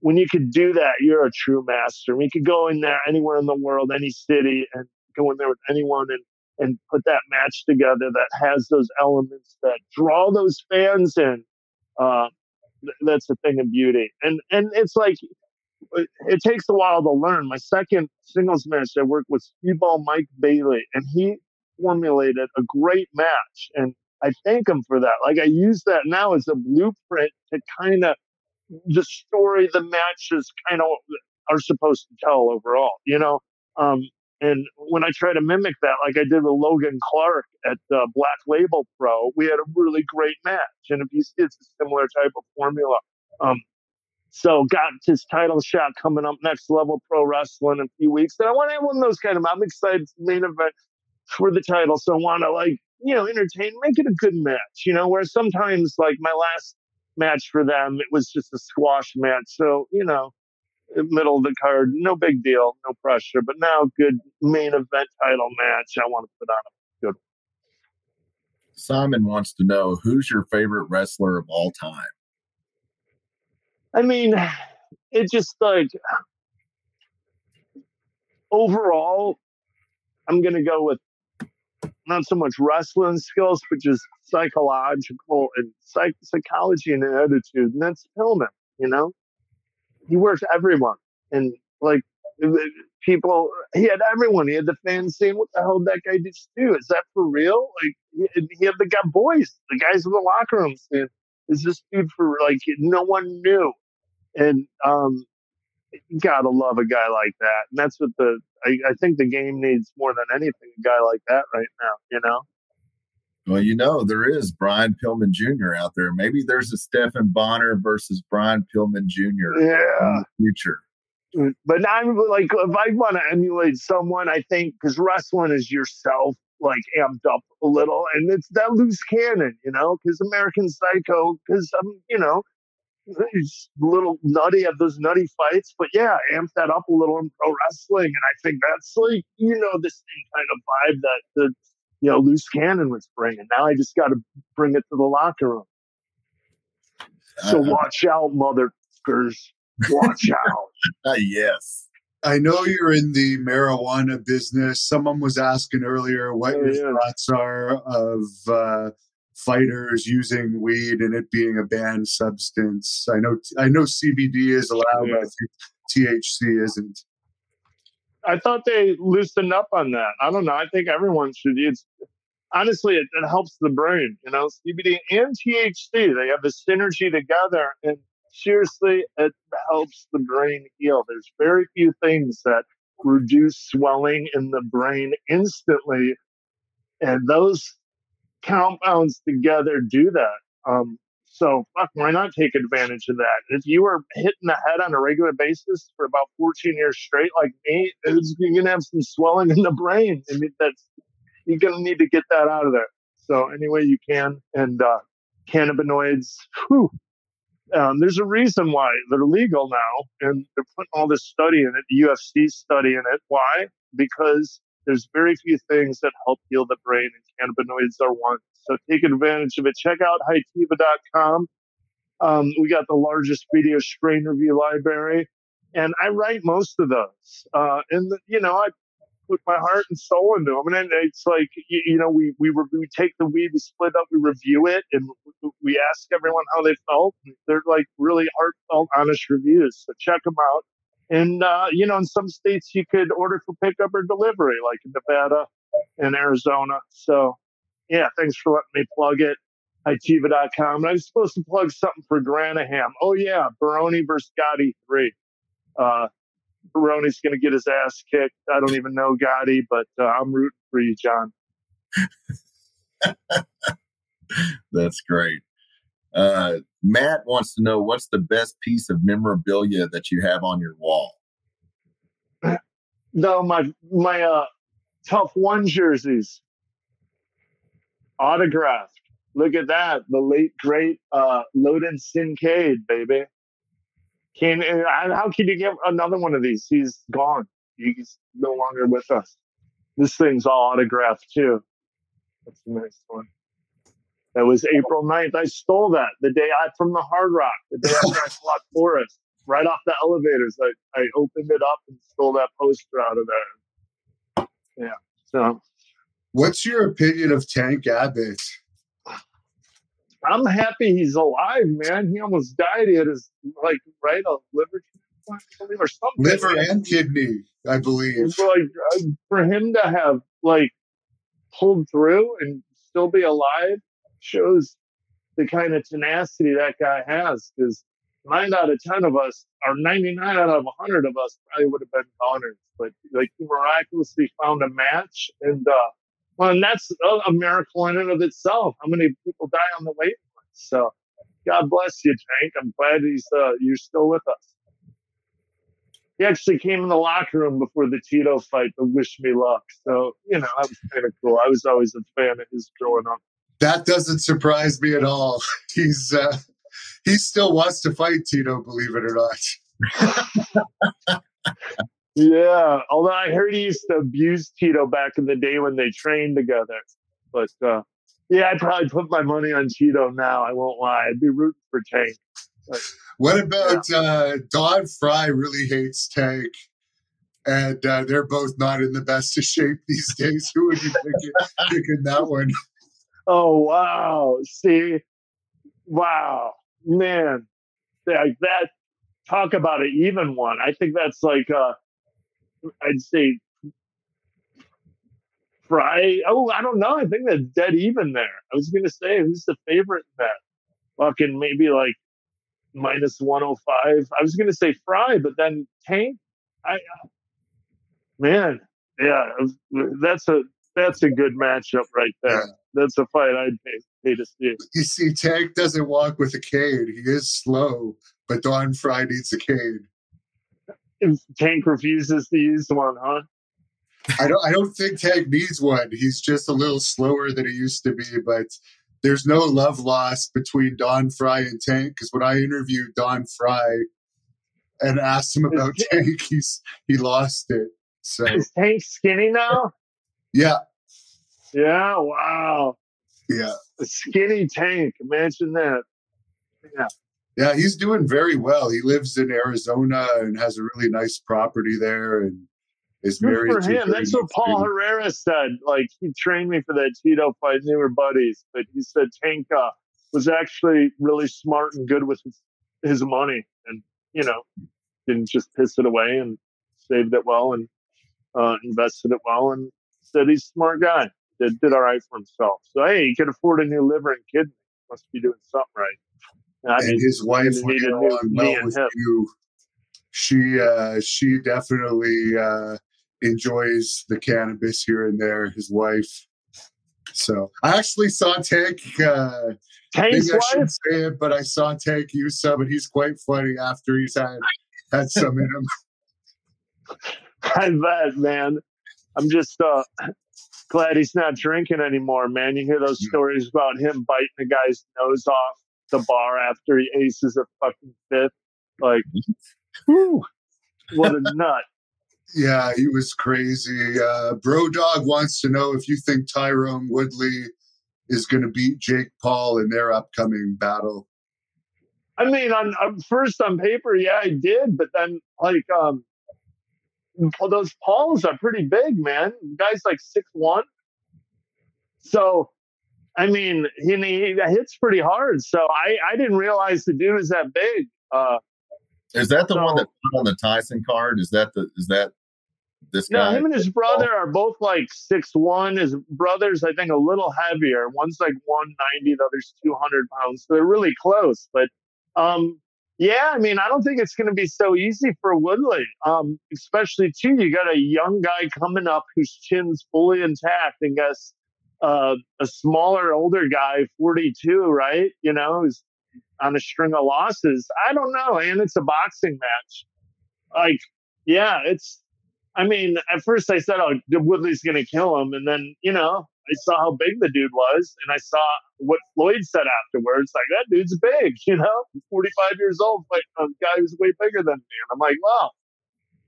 when you could do that, you're a true master. We could go in there anywhere in the world, any city, and go in there with anyone and and put that match together that has those elements that draw those fans in. Uh, that's the thing of beauty. And and it's like it takes a while to learn. My second singles match, I worked with Speedball Mike Bailey, and he formulated a great match. And I thank him for that. Like I use that now as a blueprint to kind of the story the matches kind of are supposed to tell overall. You know, um, and when I try to mimic that, like I did with Logan Clark at uh, Black Label Pro, we had a really great match. And it's a similar type of formula. Um, so got his title shot coming up next level pro wrestling in a few weeks. And I want to of those kind of, I'm excited main event for the title. So I want to like, you know, entertain, make it a good match, you know, where sometimes like my last match for them, it was just a squash match. So, you know, middle of the card, no big deal, no pressure. But now, good main event title match. I want to put on a good. One. Simon wants to know who's your favorite wrestler of all time. I mean, it just like overall, I'm gonna go with not so much wrestling skills, but just psychological and psych- psychology and attitude. And that's Pillman, you know? He worked everyone. And like people he had everyone. He had the fans saying what the hell did that guy just do is that for real? Like he, he had the guy boys the guys in the locker room saying is this dude for like no one knew. And um you gotta love a guy like that. And that's what the I, I think the game needs more than anything a guy like that right now you know well, you know, there is Brian Pillman Jr. out there. Maybe there's a Stephan Bonnar versus Brian Pillman Jr. Yeah. in the future. Mm, but I'm like, if I want to emulate someone, I think because wrestling is yourself, like amped up a little, and it's that loose cannon, you know, because American Psycho, because I'm, you know, he's a little nutty at those nutty fights, but yeah, amp that up a little in pro wrestling, and I think that's like, you know, the same kind of vibe that the you know, loose cannon was bringing. Now I just got to bring it to the locker room. So uh, watch out, motherfuckers. Watch out. Uh, yes. I know you're in the marijuana business. Someone was asking earlier what oh, your yeah. thoughts are of uh, fighters using weed and it being a banned substance. I know I know CBD is allowed, yeah. but THC isn't. I thought they loosened up on that. I don't know. I think everyone should use. Honestly, it, it helps the brain. You know, CBD and THC they have a synergy together, and seriously, it helps the brain heal. There's very few things that reduce swelling in the brain instantly, and those compounds together do that. Um, So fuck, why not take advantage of that? If you are hitting the head on a regular basis for about 14 years straight, like me, it's, you're gonna have some swelling in the brain, and that's you're gonna need to get that out of there. So any way you can, and uh, cannabinoids, whew, um, there's a reason why they're legal now, and they're putting all this study in it, the UFC study in it. Why? Because there's very few things that help heal the brain, and cannabinoids are one. So take advantage of it. Check out hytiva.com. Um, we got the largest video strain review library, and I write most of those. Uh, and the, you know, I put my heart and soul into them. And it's like, you, you know, we, we, we take the weed, we split up, we review it, and we ask everyone how they felt. They're like really heartfelt, honest reviews. So check them out. And, uh, you know, in some states you could order for pickup or delivery, like in Nevada and Arizona. So, yeah, thanks for letting me plug it. Hytiva.com. And I was supposed to plug something for Granaham. Oh, yeah, Baroni versus Gotti 3. Uh, Baroni's going to get his ass kicked. I don't even know Gotti, but uh, I'm rooting for you, John. That's great. Uh, Matt wants to know what's the best piece of memorabilia that you have on your wall. No, my my uh, tough one jerseys, autographed. Look at that, the late great uh, Loden Sincade, baby. Can how can you get another one of these? He's gone. He's no longer with us. This thing's all autographed too. That's a nice one. That was April 9th. I stole that the day I from the Hard Rock, the day after I fought Forrest, right off the elevators. I, I opened it up and stole that poster out of there. Yeah. So, what's your opinion of Tank Abbott? I'm happy he's alive, man. He almost died. He had his like right a liver or something. Liver and kidney, I believe. Like uh, for him to have like pulled through and still be alive shows the kind of tenacity that guy has. Because nine out of ten of us, or ninety nine out of hundred of us, probably would have been goners. But like he miraculously found a match and. uh well, and that's a miracle in and of itself. How many people die on the list? So, God bless you, Tank. I'm glad he's uh, you're still with us. He actually came in the locker room before the Tito fight to wish me luck. So, you know, that was kind of cool. I was always a fan of his growing up. That doesn't surprise me at all. He's uh, he still wants to fight Tito, believe it or not. Yeah, although I heard he used to abuse Tito back in the day when they trained together. But uh, yeah, I'd probably put my money on Tito now. I won't lie. I'd be rooting for Tank. But, what about yeah. uh, Don Frye? Really hates Tank, and uh, they're both not in the best of shape these days. Who would you pick picking that one? Oh wow! See, wow, man, like that. Talk about an even one. I think that's like uh, I'd say Frye. Oh, I don't know. I think that's dead even there. I was gonna say who's the favorite in that? Fucking maybe like minus one hundred oh five. I was gonna say Frye, but then Tank. I uh, man, yeah, that's a that's a good matchup right there. Yeah. That's a fight I'd pay, pay to see. You see, Tank doesn't walk with a cane. He is slow, but Don Frye needs a cane. If Tank refuses to use one, huh? I don't. I don't think Tank needs one. He's just a little slower than he used to be. But there's no love lost between Don Frye and Tank because when I interviewed Don Frye and asked him about Tank, he's he lost it. So is Tank skinny now? Yeah. Yeah. Wow. Yeah. A skinny Tank. Imagine that. Yeah. Yeah, he's doing very well. He lives in Arizona and has a really nice property there and is Good married for him. That's what Paul student. Herrera said. Like he trained me for that Tito fight. They were buddies, but he said Tanka was actually really smart and good with his, his money, and you know, didn't just piss it away and saved it well and uh, invested it well, and said he's a smart guy. Did did all right for himself. So hey, he can afford a new liver and kidney. Must be doing something right. And mean, his wife went on well with him. you. She uh, she definitely uh, enjoys the cannabis here and there. His wife, So I actually saw Tank. Uh, Tank's maybe I shouldn't say it, but I saw Tank use some, and he's quite funny after he's had had some in him. I bet, man. I'm just uh, glad he's not drinking anymore, man. You hear those stories about him biting a guy's nose off the bar after he aces a fucking fifth. Like, whew, what a nut. Yeah, he was crazy. Uh, Bro Dog wants to know if you think Tyron Woodley is going to beat Jake Paul in their upcoming battle. I mean, on, on first on paper, yeah, I did, but then like um, those Pauls are pretty big, man. Guy's like six one. So, I mean, he, he hits pretty hard. So I I didn't realize the dude was that big. Uh, Is that the So- one that put on the Tyson card? Is that the is that this no, guy? him and his brother are both like six one. His brother's I think a little heavier. One's like one ninety, the other's two hundred pounds. So they're really close. But um, yeah, I mean, I don't think it's going to be so easy for Woodley. Um, especially too, you got a young guy coming up whose chin's fully intact, and guess uh, a smaller, older guy, forty two, right? You know, who's on a string of losses. I don't know, and it's a boxing match. Like, yeah, it's I mean, at first I said, "Oh, Woodley's going to kill him," and then you know I saw how big the dude was, and I saw what Floyd said afterwards. Like that dude's big, you know, forty-five years old, fighting uh, a guy who's way bigger than me. And I'm like, wow,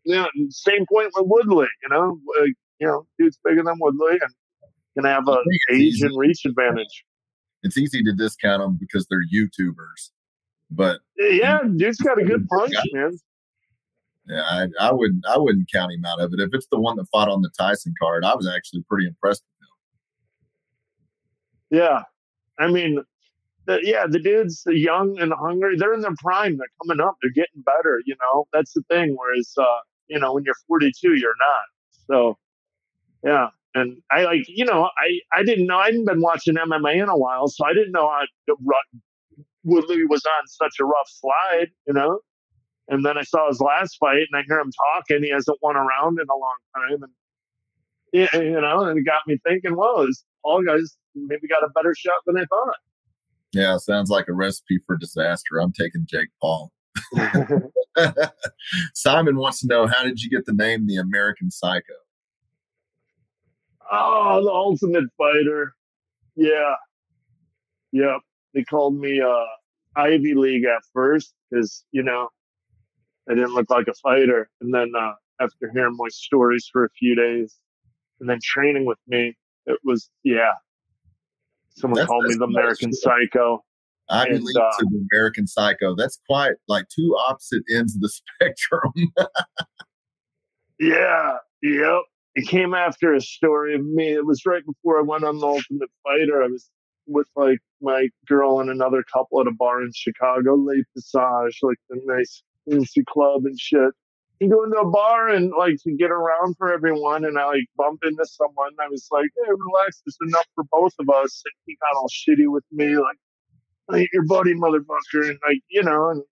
yeah. Same point with Woodley, you know, like, you know, dude's bigger than Woodley and gonna have a think it's age easy. and reach advantage. It's easy to discount them because they're YouTubers, but Yeah, dude's got a good punch, man. yeah, I, I wouldn't I wouldn't count him out of it. If it's the one that fought on the Tyson card, I was actually pretty impressed with him. Yeah. I mean, the, yeah, the dudes, the young and hungry, they're in their prime. They're coming up. They're getting better. You know, that's the thing. Whereas, uh, you know, when you're 42, you're not. So, yeah. And I like, you know, I, I didn't know, I hadn't been watching MMA in a while. So I didn't know how Woodley was on such a rough slide, you know? And then I saw his last fight and I hear him talking. He hasn't won a round in a long time. And, you know, and it got me thinking, well, this Paul guy's maybe got a better shot than I thought. Yeah, sounds like a recipe for disaster. I'm taking Jake Paul. Simon wants to know how did you get the name the American Psycho? oh, the ultimate fighter. Yeah. Yep. They called me uh Ivy League at first because, you know, I didn't look like a fighter. And then uh after hearing my stories for a few days and then training with me, it was yeah. Someone That's- called me the. American Psycho. Ivy And, League uh, to the American Psycho. That's quite like two opposite ends of the spectrum. Yeah, yep. It came after a story of me. It was right before I went on the Ultimate Fighter. I was with like my girl and another couple at a bar in Chicago, Le Passage, like the nice fancy club and shit. You go into a bar and like to get around for everyone, and I like bump into someone. And I was like, "Hey, relax, it's enough for both of us." And he got all shitty with me, like, "I your buddy, motherfucker," and like, you know, and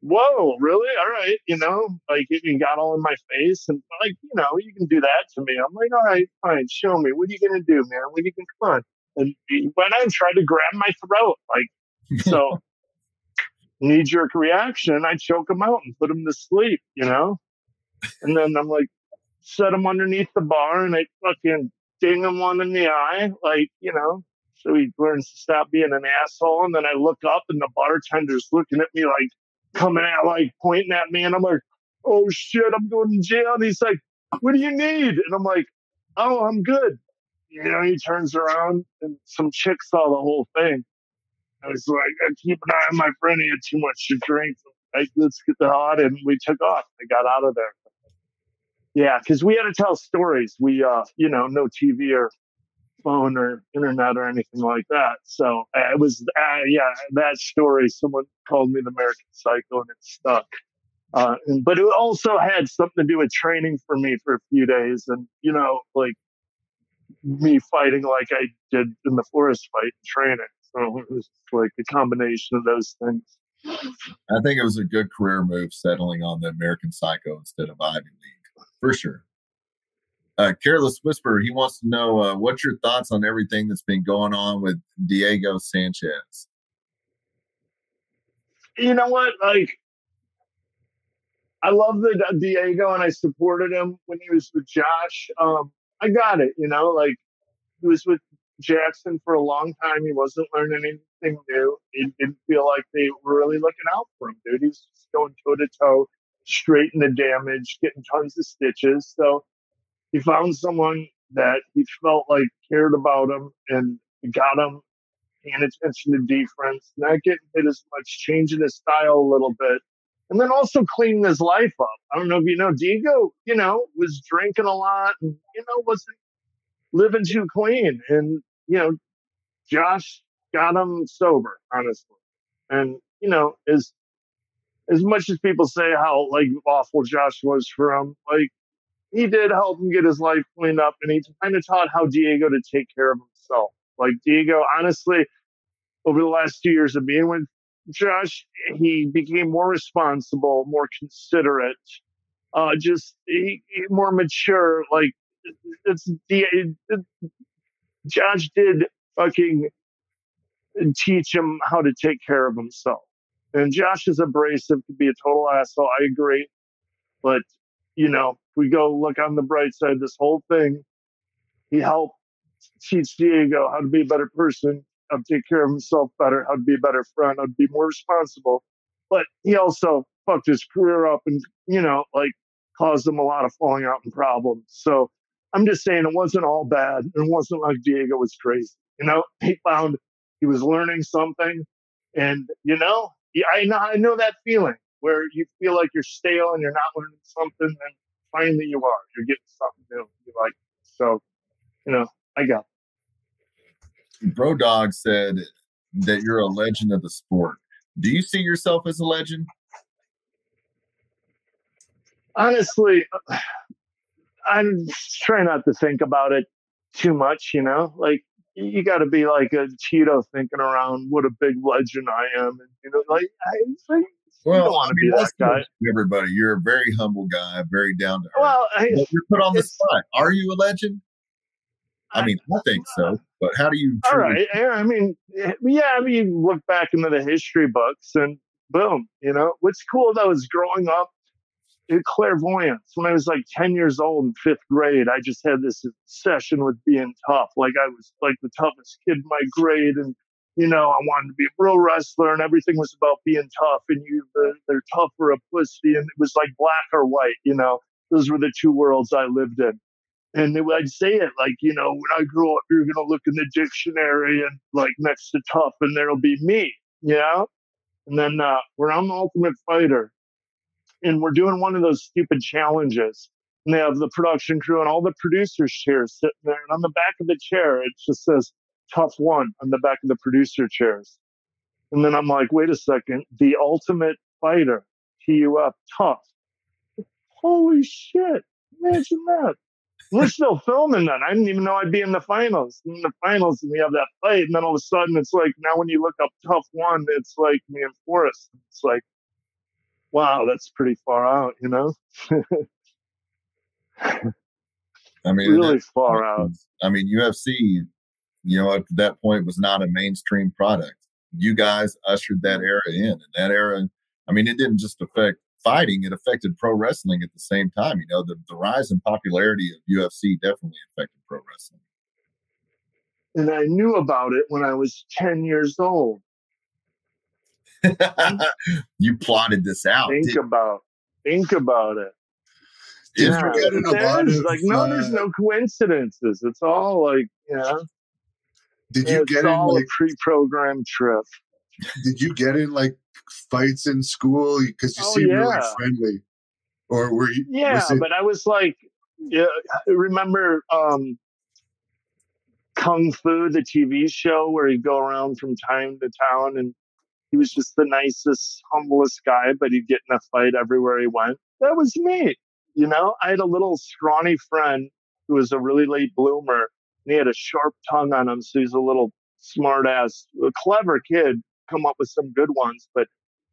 whoa, really? All right, you know, like he got all in my face and like, you know, you can do that to me. I'm like, all right, fine, show me. What are you gonna do, man? What are you gonna come on? And he went and tried to grab my throat, like so. Knee jerk reaction. I choke him out and put him to sleep, you know. And then I'm like, set him underneath the bar and I fucking ding him one in the eye, like you know. So he learns to stop being an asshole. And then I look up and the bartender's looking at me like coming out, like pointing at me. And I'm like, oh shit, I'm going to jail. And he's like, what do you need? And I'm like, oh, I'm good. You know, he turns around and some chick saw the whole thing. I was like, I keep an eye on my friend. He had too much to drink. Like, let's get the hot. And we took off. I got out of there. Yeah, because we had to tell stories. We, uh, you know, no TV or phone or internet or anything like that. So uh, it was, uh, yeah, that story. Someone called me the American Psycho, and it stuck. Uh, and, but it also had something to do with training for me for a few days, and you know, like me fighting like I did in the forest fight training. So it was like a combination of those things. I think it was a good career move settling on the American Psycho instead of Ivy League for sure. Uh, Careless Whisper, he wants to know uh, what's your thoughts on everything that's been going on with Diego Sanchez? You know what? Like, I love the Diego and I supported him when he was with Josh. Um, I got it, you know, like he was with Jackson for a long time. He wasn't learning anything new. He didn't feel like they were really looking out for him, dude. He's just going toe to toe, straight in the damage, getting tons of stitches. So he found someone that he felt like cared about him and got him paying attention to defense, not getting hit as much, changing his style a little bit, and then also cleaning his life up. I don't know if you know, Diego, you know, was drinking a lot and, you know, wasn't living too clean. And, you know, Josh got him sober, honestly. And, you know, as, as much as people say how like awful Josh was for him, like he did help him get his life cleaned up and he kind of taught how Diego to take care of himself. Like Diego, honestly, over the last two years of being with Josh, he became more responsible, more considerate, uh, just he, he more mature. Like it's the it, Josh did fucking teach him how to take care of himself. And Josh is abrasive, could be a total asshole. I agree, but you know, we go look on the bright side. This whole thing, he helped teach Diego how to be a better person, how to take care of himself better, how to be a better friend, how to be more responsible. But he also fucked his career up and, you know, like caused him a lot of falling out and problems. So I'm just saying it wasn't all bad. It wasn't like Diego was crazy. You know, he found he was learning something. And, you know, I know, I know that feeling where you feel like you're stale and you're not learning something. And finally you are. You're getting something new. You like, so, you know, I got Bro Dog said that you're a legend of the sport. Do you see yourself as a legend? Honestly, uh, I'm trying not to think about it too much, you know? Like, you got to be like a Cheeto thinking around what a big legend I am. And, you know, like, I, I well, don't want to be that guy. Everybody, you're a very humble guy, very down to earth. Well, I, you're put on the spot. Are you a legend? I mean, I think so, uh, but how do you? All right. I mean, yeah. I mean, look back into the history books, and boom. You know, what's cool though is growing up clairvoyance. When I was like ten years old in fifth grade, I just had this obsession with being tough. Like I was like the toughest kid in my grade, and you know, I wanted to be a pro wrestler, and everything was about being tough. And you, they're tough or a pussy, and it was like black or white. You know, those were the two worlds I lived in. And I'd say it like, you know, when I grow up, you're going to look in the dictionary and like next to tough, and there'll be me, you know? And then uh, we're on the Ultimate Fighter, and we're doing one of those stupid challenges. And they have the production crew and all the producers' chairs sitting there. And on the back of the chair, it just says tough one on the back of the producer chairs. And then I'm like, wait a second, the Ultimate Fighter, TUF, tough. Holy shit. Imagine that we're still filming then. I didn't even know I'd be in the finals. In the finals, and we have that fight, and then all of a sudden, it's like now when you look up tough one, it's like me and Forrest. It's like, wow, that's pretty far out, you know. I mean, really far out. I mean, UFC, you know, at that point was not a mainstream product. You guys ushered that mm. era in, and that era. I mean, it didn't just affect fighting, it affected pro wrestling at the same time. You know, the, the rise in popularity of UFC definitely affected pro wrestling. And I knew about it when I was 10 years old. you plotted this out. Think about think about it. Yeah, like no, uh, there's no coincidences. It's all like you know. Did you get in like, a pre-programmed trip? Did you get in like fights in school because you oh, seem yeah. really friendly, or were you? Yeah, it- but I was like, yeah, I remember um, Kung Fu, the TV show, where he'd go around from town to town, and he was just the nicest, humblest guy, but he'd get in a fight everywhere he went. That was me. You know, I had a little scrawny friend who was a really late bloomer, and he had a sharp tongue on him, so he's a little smart ass, a clever kid, come up with some good ones, but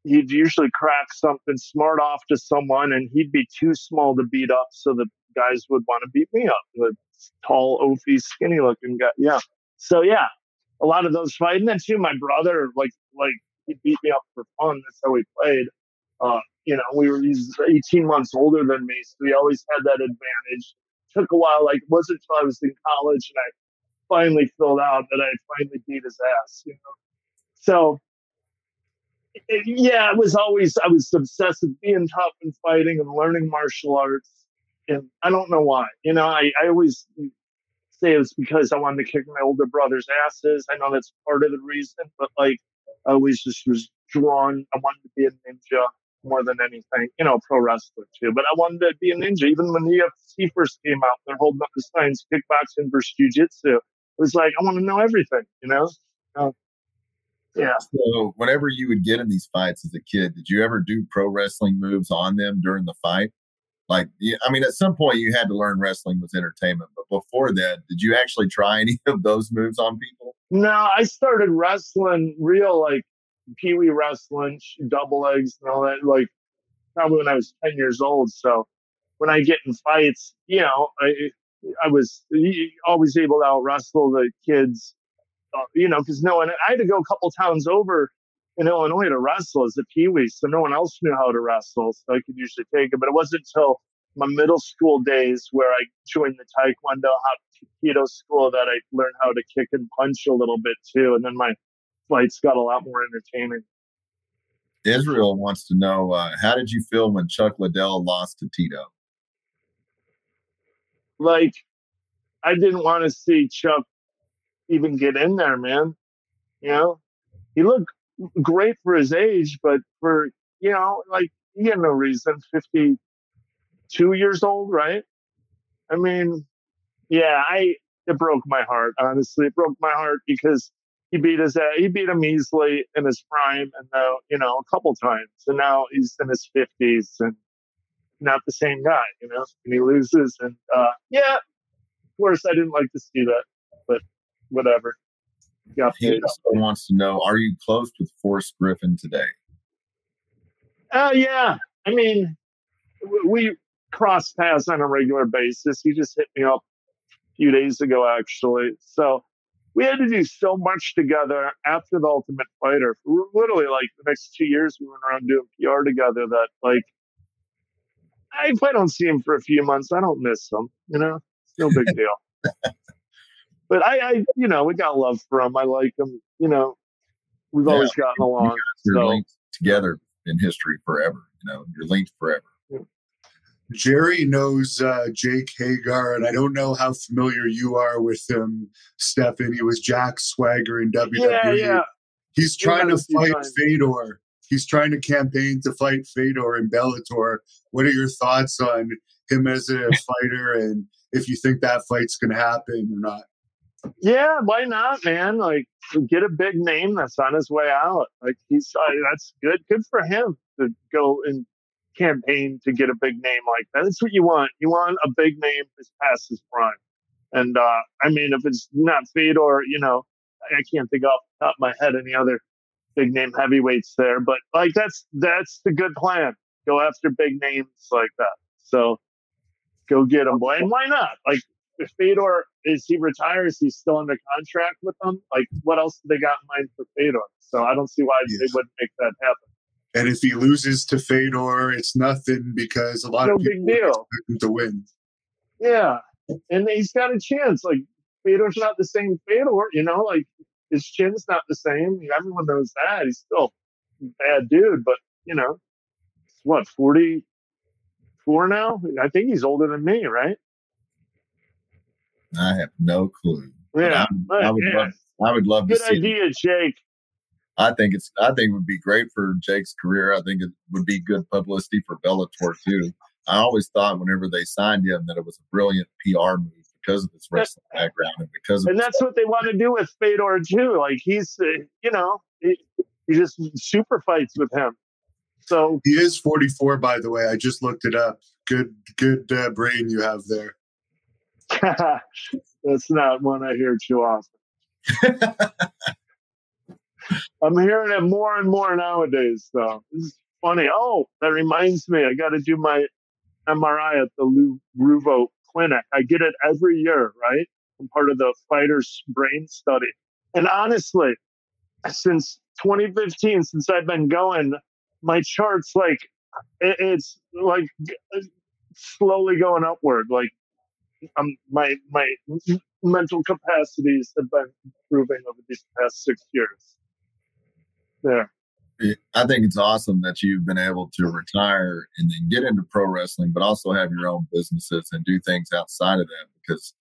he'd usually crack something smart off to someone and he'd be too small to beat up. So the guys would want to beat me up. The tall, oafy, skinny looking guy. Yeah. So yeah, a lot of those fights. And then too, my brother, like, like he beat me up for fun. That's how we played. Uh, you know, we were he's 18 months older than me, so he always had that advantage. Took a while, like it wasn't until I was in college and I finally filled out that I finally beat his ass. You know, so it, yeah, it was always I was obsessed with being tough and fighting and learning martial arts, and I don't know why. You know, I I always say it's because I wanted to kick my older brother's asses. I know that's part of the reason, but like I always just was drawn. I wanted to be a ninja more than anything, you know, pro wrestler too. But I wanted to be a ninja. Even when the UFC first came out, they're holding up the signs, kickboxing versus jujitsu. It was like, I want to know everything, you know? Uh, yeah. So whenever you would get in these fights as a kid, did you ever do pro wrestling moves on them during the fight? Like, I mean, at some point you had to learn wrestling was entertainment, but before that, did you actually try any of those moves on people? No, I started wrestling real like Pee Wee wrestling, double legs and all that, like probably when I was 10 years old. So when I get in fights, you know, I, I was always able to out wrestle the kids, uh, you know, because no one, I had to go a couple towns over in Illinois to wrestle as a Pee Wee. So no one else knew how to wrestle. So I could usually take it. But it wasn't until my middle school days where I joined the Taekwondo Hapkido school that I learned how to kick and punch a little bit too. And then my fights got a lot more entertaining. Israel wants to know uh, how did you feel when Chuck Liddell lost to Tito? Like, I didn't want to see Chuck even get in there, man. You know, he looked great for his age, but for, you know, like, he had no reason. 52 years old, right? I mean, yeah, I, it broke my heart, honestly. It broke my heart because he beat his he beat him easily in his prime and now you know a couple times and now he's in his 50s and not the same guy you know and he loses and uh, yeah of course i didn't like to see that but whatever yeah he wants to know are you close with forrest griffin today uh yeah i mean we cross paths on a regular basis he just hit me up a few days ago actually so we had to do so much together after the Ultimate Fighter. Literally, like the next two years, we went around doing PR together. That like, if I don't see him for a few months, I don't miss him. You know, it's no big deal. But I, I, you know, we got love for him. I like him. You know, we've yeah, always gotten along. You're so. linked together in history forever. You know, you're linked forever. Jerry knows uh, Jake Hager, and I don't know how familiar you are with him, Stefan. He was Jack Swagger in WWE. Yeah, yeah. He's trying to fight Fedor. He's trying to campaign to fight Fedor in Bellator. What are your thoughts on him as a fighter, and if you think that fight's going to happen or not? Yeah, why not, man? Like, get a big name that's on his way out. Like, he's uh, that's good. Good for him to go and campaign to get a big name like that. That's what you want. You want a big name that's past his prime. And uh, I mean, if it's not Fedor, you know, I can't think off the top of my head any other big name heavyweights there. But like that's that's the good plan. Go after big names like that. So go get them. And why not? Like if Fedor is he retires, he's still under contract with them. Like what else do they got in mind for Fedor? So I don't see why yes. they wouldn't make that happen. And if he loses to Fedor, it's nothing because a lot no of people big deal. to win. Yeah, and he's got a chance. Like Fedor's not the same Fedor, you know. Like his chin's not the same. Everyone knows that. He's still a bad dude, but you know, what forty four now? I think he's older than me, right? I have no clue. Yeah, I, I, would yeah. love. I would love Good to see. idea, Jake. I think it's I think it would be great for Jake's career. I think it would be good publicity for Bellator too. I always thought whenever they signed him that it was a brilliant PR move because of his wrestling background and because of and that's what they want to do with Fedor too. Like he's uh, you know he, he just super fights with him. So he is 44, by the way. I just looked it up. Good, good uh, brain you have there. that's not one I hear too often. I'm hearing it more and more nowadays, though. Is funny. Oh, that reminds me, I got to do my MRI at the Lou Ruvo Clinic. I get it every year, right? I'm part of the fighter's brain study. And honestly, since 2015, since I've been going, my charts like it's like uh, slowly going upward. Like um, my my mental capacities have been improving over these past six years. There. I think it's awesome that you've been able to retire and then get into pro wrestling, but also have your own businesses and do things outside of that. Because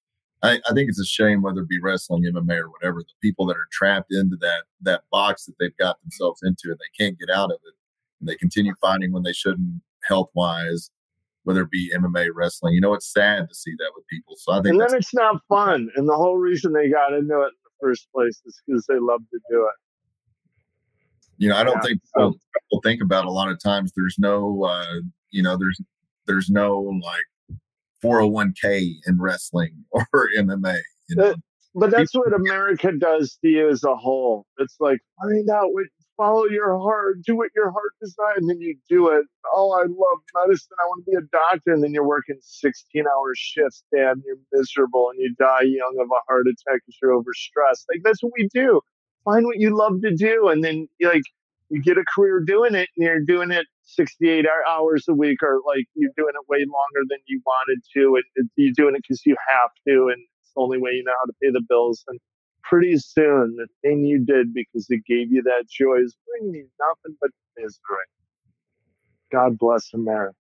I, I, think it's a shame, whether it be wrestling, MMA, or whatever, the people that are trapped into that that box that they've got themselves into and they can't get out of it, and they continue fighting when they shouldn't, health wise, whether it be MMA, wrestling. You know, it's sad to see that with people. So I think, and then it's not fun. And the whole reason they got into it in the first place is because they love to do it. You know, I don't yeah. think people, people, think about a lot of times. There's no, uh, you know, there's there's no like 401k in wrestling or MMA. You know? But, that's what America does to you as a whole. It's like find out what follow your heart, do what your heart desires, and then you do it. Oh, I love medicine. I want to be a doctor. And then you're working 16 hour shifts, Dad, and you're miserable and you die young of a heart attack because you're overstressed. Like, that's what we do find what you love to do and then like you get a career doing it and you're doing it 68 hours a week or like you're doing it way longer than you wanted to and you're doing it because you have to and the only way you know how to pay the bills and pretty soon the thing you did because it gave you that joy is bringing you nothing but misery god bless america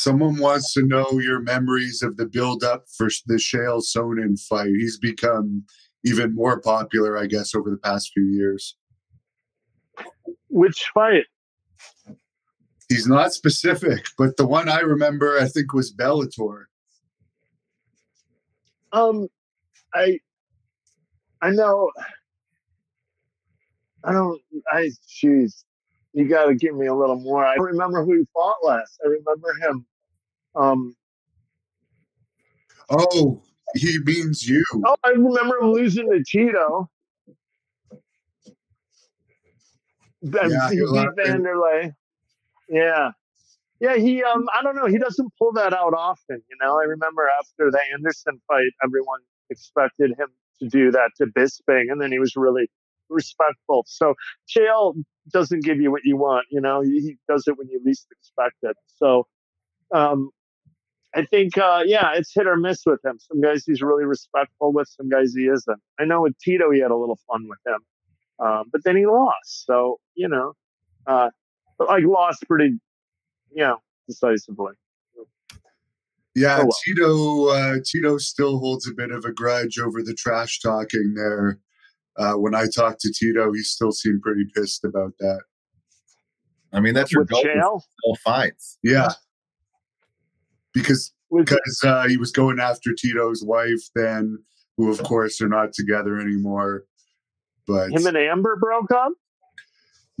Someone wants to know your memories of the build up for the Chael Sonnen fight. He's become even more popular, I guess, over the past few years. Which fight? He's not specific, but the one I remember, I think, was Bellator. Um, I, I know. I don't. I jeez, you got to give me a little more. I remember who he fought last. I remember him. Um, oh, he means you. Oh, I remember him losing to Tito. Yeah, he beat Vanderlei. Yeah. Yeah, he um I don't know, he doesn't pull that out often, you know. I remember after the Anderson fight, everyone expected him to do that to Bisping, and then he was really respectful. So Chael doesn't give you what you want, you know, he, he does it when you least expect it. So um I think, uh, yeah, it's hit or miss with him. Some guys he's really respectful with, some guys he isn't. I know with Tito, he had a little fun with him, um, but then he lost. So, you know, uh, like lost pretty, you know, decisively. Yeah, oh, well. Tito, uh, Tito still holds a bit of a grudge over the trash talking there. Uh, when I talked to Tito, he still seemed pretty pissed about that. I mean, that's your goal. Still fights. Yeah, because because uh, he was going after Tito's wife, then who of course are not together anymore. But him and Amber broke up.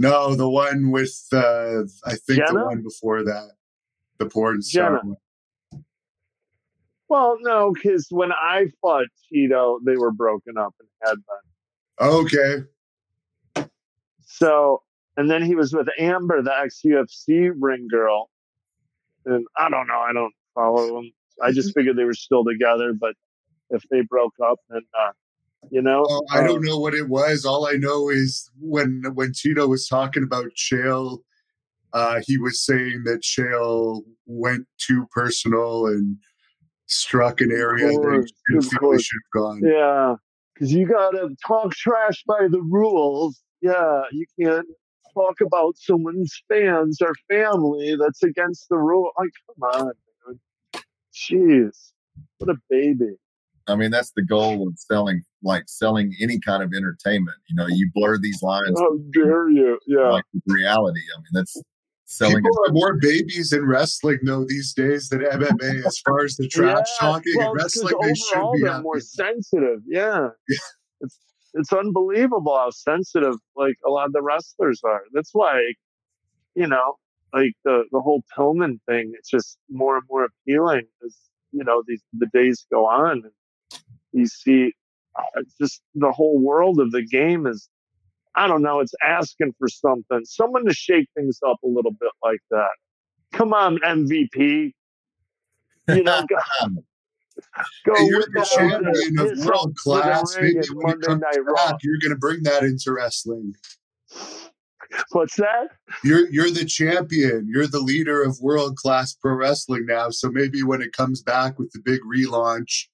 No, the one with uh, I think Jenna? the one before that, the porn star. Well, no, because when I fought Tito, they were broken up and had been. Okay. So, and then he was with Amber, the ex UFC ring girl, and I don't know. I don't follow them. I just figured they were still together, but if they broke up, then uh, you know, oh, I don't uh, know what it was. All I know is when when Tito was talking about Chael, uh, he was saying that Chael went too personal and struck an area course, that he should have gone. Yeah, because you got to talk trash by the rules. Yeah, you can't talk about someone's fans or family that's against the rule. Like, come on. Jeez, what a baby. I mean, that's the goal of selling, like selling any kind of entertainment. You know, you blur these lines. How dare you? Yeah. Like reality. I mean, that's selling. People are more babies in wrestling though these days than MMA as far as the trash yeah, talking well, and wrestling. They should be they're more sensitive. Yeah. yeah. It's it's unbelievable how sensitive like a lot of the wrestlers are. That's why, you know, like the the whole Pillman thing, it's just more and more appealing as you know these the days go on. And you see, uh, just the whole world of the game is I don't know, it's asking for something. Someone to shake things up a little bit like that. Come on, MVP. You know, go, go hey, you're the champion of world class. Maybe when Monday Night back, you're going to bring that into wrestling. What's that? You're you're the champion. You're the leader of world class pro wrestling now. So maybe when it comes back with the big relaunch,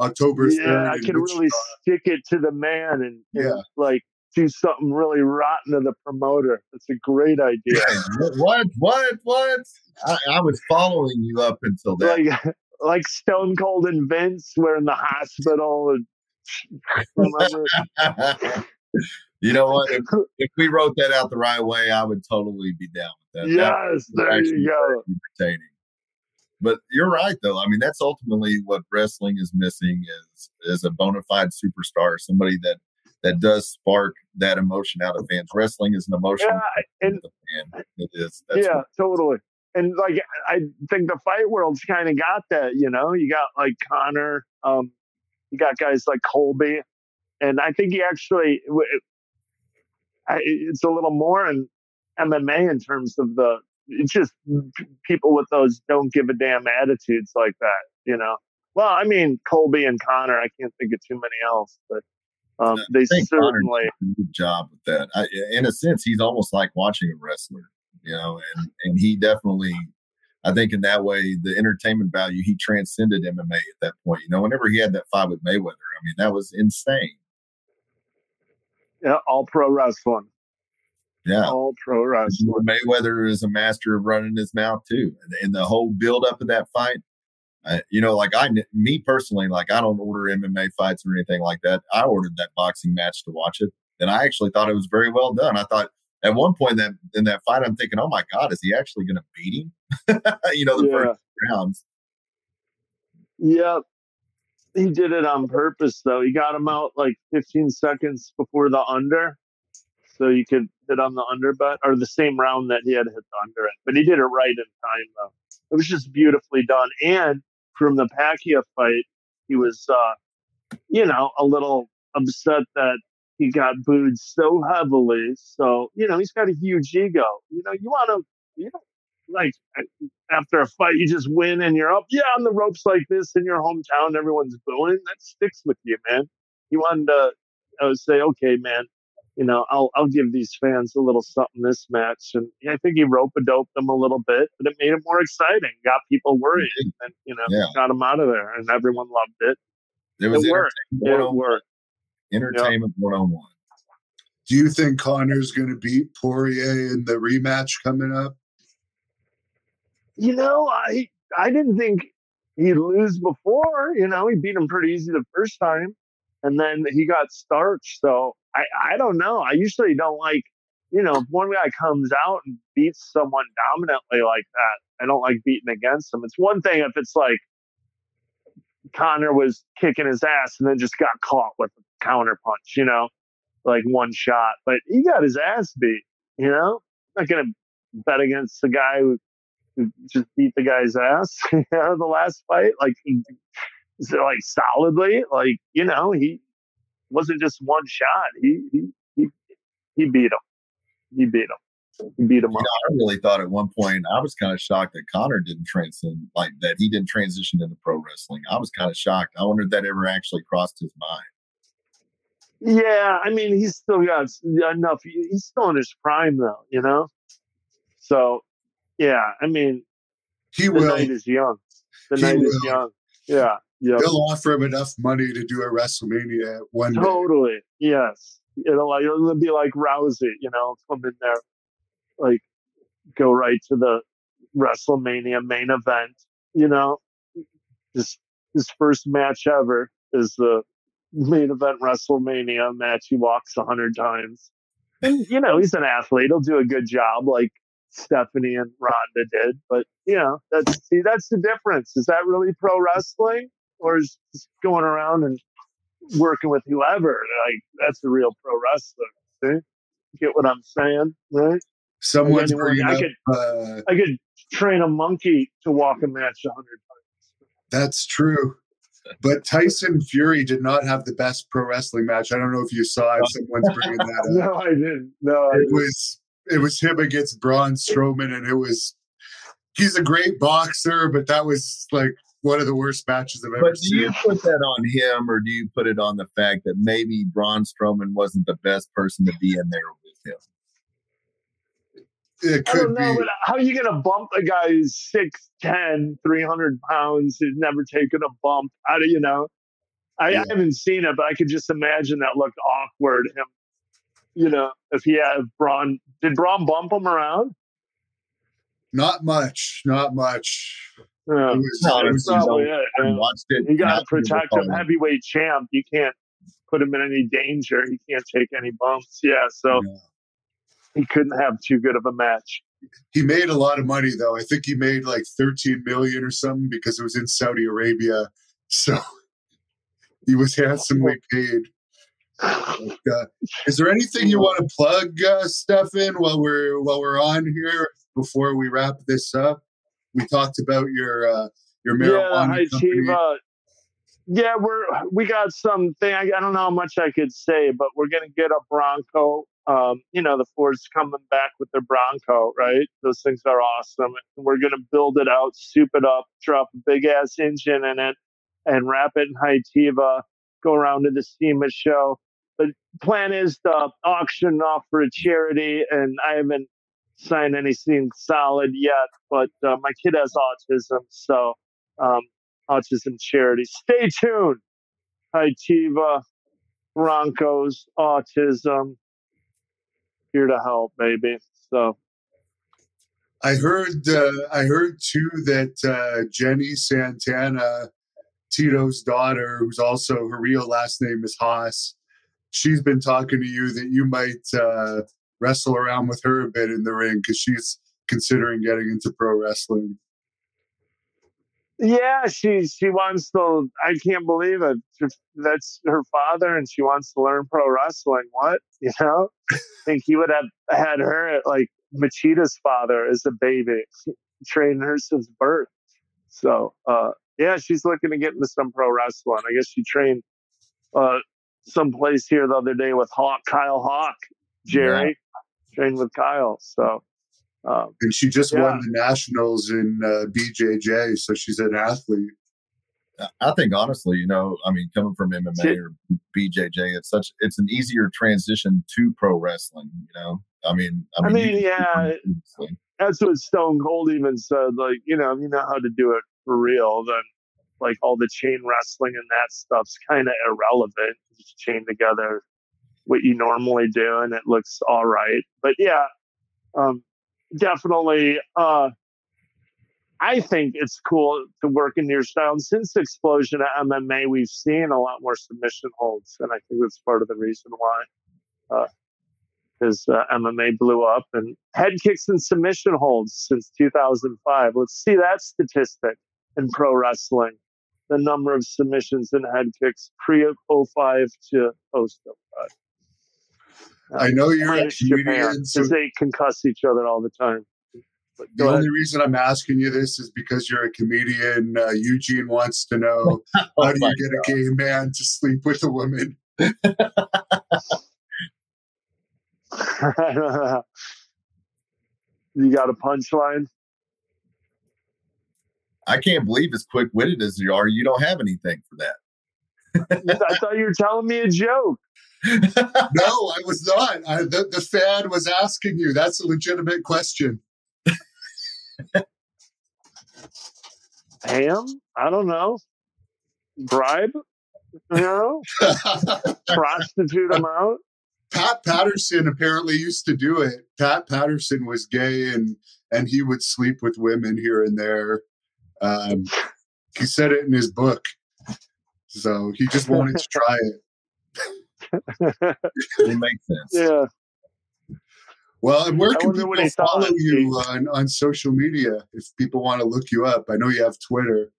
October yeah, I can really stick it to the man and, and yeah. like do something really rotten to the promoter. That's a great idea. what? What? What? I, I, was following you up until that. Like, like Stone Cold and Vince were in the hospital. And, you know what? If, if, we wrote that out the right way, I would totally be down with that. Yes, that there you go. Entertaining. But you're right, though. I mean, that's ultimately what wrestling is missing is is a bona fide superstar, somebody that that does spark that emotion out of fans. Wrestling is an emotion. Yeah, and, it is. yeah, totally. And like, I think the fight world's kind of got that. You know, you got like Conor, um, you got guys like Colby, and I think he actually, it's a little more in MMA in terms of the. It's just people with those don't give a damn attitudes like that. You know. Well, I mean, Colby and Conor. I can't think of too many else, but um, they certainly a good job with that. I, in a sense, he's almost like watching a wrestler, you know, and and he definitely, I think, in that way, the entertainment value he transcended MMA at that point. You know, whenever he had that fight with Mayweather, I mean, that was insane. Yeah, all pro wrestling. Yeah, all pro wrestling. Mayweather is a master of running his mouth too, and, the whole build up of that fight I, you know, like I, me personally, like I don't order MMA fights or anything like that. I ordered that boxing match to watch it, and I actually thought it was very well done. I thought at one point that in that fight, I'm thinking, oh my god, is he actually going to beat him? you know, the yeah. first rounds. Yeah, he did it on purpose though. He got him out like 15 seconds before the under, so you could hit on the under or the same round that he had hit the under in. But he did it right in time though. It was just beautifully done, and from the Pacquiao fight, he was, uh, you know, a little upset that he got booed so heavily. So, you know, he's got a huge ego. You know, you want to, you know, like after a fight, you just win and you're up, yeah, on the ropes like this in your hometown, everyone's booing. That sticks with you, man. You wanted to uh, say, okay, man, you know, I'll I'll give these fans a little something this match, and I think he rope a doped them a little bit, but it made it more exciting, got people worried, and you know, yeah. got them out of there, and everyone loved it. It was it worked. It worked. Entertainment one on one. Do you think Conor's going to beat Poirier in the rematch coming up? You know, I I didn't think he'd lose before. You know, he beat him pretty easy the first time, and then he got starched. So I, I don't know. I usually don't like, you know, if one guy comes out and beats someone dominantly like that, I don't like beating against them. It's one thing if it's like Conor was kicking his ass and then just got caught with a counter punch, you know, like one shot. But he got his ass beat, you know? I'm not going to bet against the guy who, just beat the guy's ass, you know, the last fight. Like, like solidly, like, you know, he, wasn't just one shot. He he he, he beat him. He beat him. He beat him you. Know, I really thought at one point I was kind of shocked that Conor didn't transcend like that. He didn't transition into pro wrestling. I was kind of shocked. I wondered if that ever actually crossed his mind. Yeah, I mean, he's still got enough. He's still in his prime, though. You know. So, yeah, I mean, he the will. night is young. The he night will. is young. Yeah. Yep. They'll offer him enough money to do a WrestleMania one day. Totally. Yes. It'll, it'll be like Rousey, you know, come in there, like go right to the WrestleMania main event, you know, his, his first match ever is the main event WrestleMania match. He walks a hundred times. And, you know, he's an athlete. He'll do a good job. Like Stephanie and Ronda did. But you know, that's see, that's the difference. Is that really pro wrestling, or is just going around and working with whoever? Like that's the real pro wrestler. See, get what I'm saying, right? Someone's bringing I up, could, uh, I could train a monkey to walk a match a hundred times. That's true. but Tyson Fury did not have the best pro wrestling match. I don't know if you saw it. Someone's bringing that up. no, I didn't. No, I it didn't. was it was him against Braun Strowman, and it was he's a great boxer, but that was like one of the worst matches I've ever but do you put that on him, or do you put it on the fact that maybe Braun Strowman wasn't the best person to be in there with him? It I don't know, be. but how are you going to bump a guy who's 6'10, 300 pounds, who's never taken a bump? How do you know? I, Yeah. I haven't seen it, but I could just imagine that looked awkward. Him, you know, if he had Braun, did Braun bump him around? Not much, not much. Yeah, It was, No, it was probably it. I it. You got to not to protect him, heavyweight champ. You can't put him in any danger. He can't take any bumps. Yeah, so Yeah. he couldn't have too good of a match. he made a lot of money though. I think he made like 13 million or something because it was in Saudi Arabia. So he was handsomely paid. But, uh, is there anything you want to plug, uh, Stephan, while we're while we're on here before we wrap this up? We talked about your uh, your Yeah, marijuana company. Hytiva. Yeah, we're we got something. I, I don't know how much I could say, but we're gonna get a Bronco. Um, you know, the Ford's coming back with their Bronco, right? Those things are awesome. We're gonna build it out, soup it up, drop a big ass engine in it, and wrap it in Hytiva. Go around to the SEMA show. The plan is to auction off for a charity, and I haven't signed anything solid yet. But uh, my kid has autism, so um, autism charity. Stay tuned. Hytiva, Broncos, autism, here to help, baby. So I heard uh, I heard too that uh, Jenny Santana, Tito's daughter, who's also her real last name is Haas. She's been talking to you that you might uh, wrestle around with her a bit in the ring because she's considering getting into pro wrestling. yeah, she she wants to. I can't believe it. That's her father, and she wants to learn pro wrestling. What you know? I think he would have had her at like Machida's father as a baby, trained her since birth. So uh, yeah, she's looking to get into some pro wrestling. I guess she trained uh, someplace here the other day with Hawk Kyle Hawk, Jerry trained with Kyle. So um, And she just Yeah. won the nationals in uh, BJJ, so she's an athlete. I think honestly, you know, I mean, coming from MMA or BJJ, it's such it's an easier transition to pro wrestling. You know, I mean, I you mean, yeah, that's what Stone Cold even said. Like, you know, if you know how to do it for real, then like all the chain wrestling and that stuff's kind of irrelevant. You Just chain together what you normally do, and it looks all right. But yeah, um, definitely. Uh, I think it's cool to work in your style. And since the explosion of MMA, we've seen a lot more submission holds, and I think that's part of the reason why. Because uh, MMA blew up and head kicks and submission holds since 2005. Let's see that statistic in pro wrestling. The number of submissions and head kicks pre 05 to post 05. I know you're a Minus comedian, so because they concuss each other all the time. But the go ahead. only reason I'm asking you this is because you're a comedian. Uh, Eugene wants to know how Oh do you get a gay man to sleep with a woman? you got a punchline? I can't believe as quick witted as you are, you don't have anything for that. I thought you were telling me a joke. No, I was not. I, the, the fan was asking you. That's a legitimate question. Ham? I don't know. Bribe? You know? Prostitute him out? Pat Patterson apparently used to do it. Pat Patterson was gay and and he would sleep with women here and there. Um, he said it in his book, so he just wanted to try it. It makes sense. Yeah. Well, and where I can wonder people what he thought, follow you on, on social media if people want to look you up? I know you have Twitter.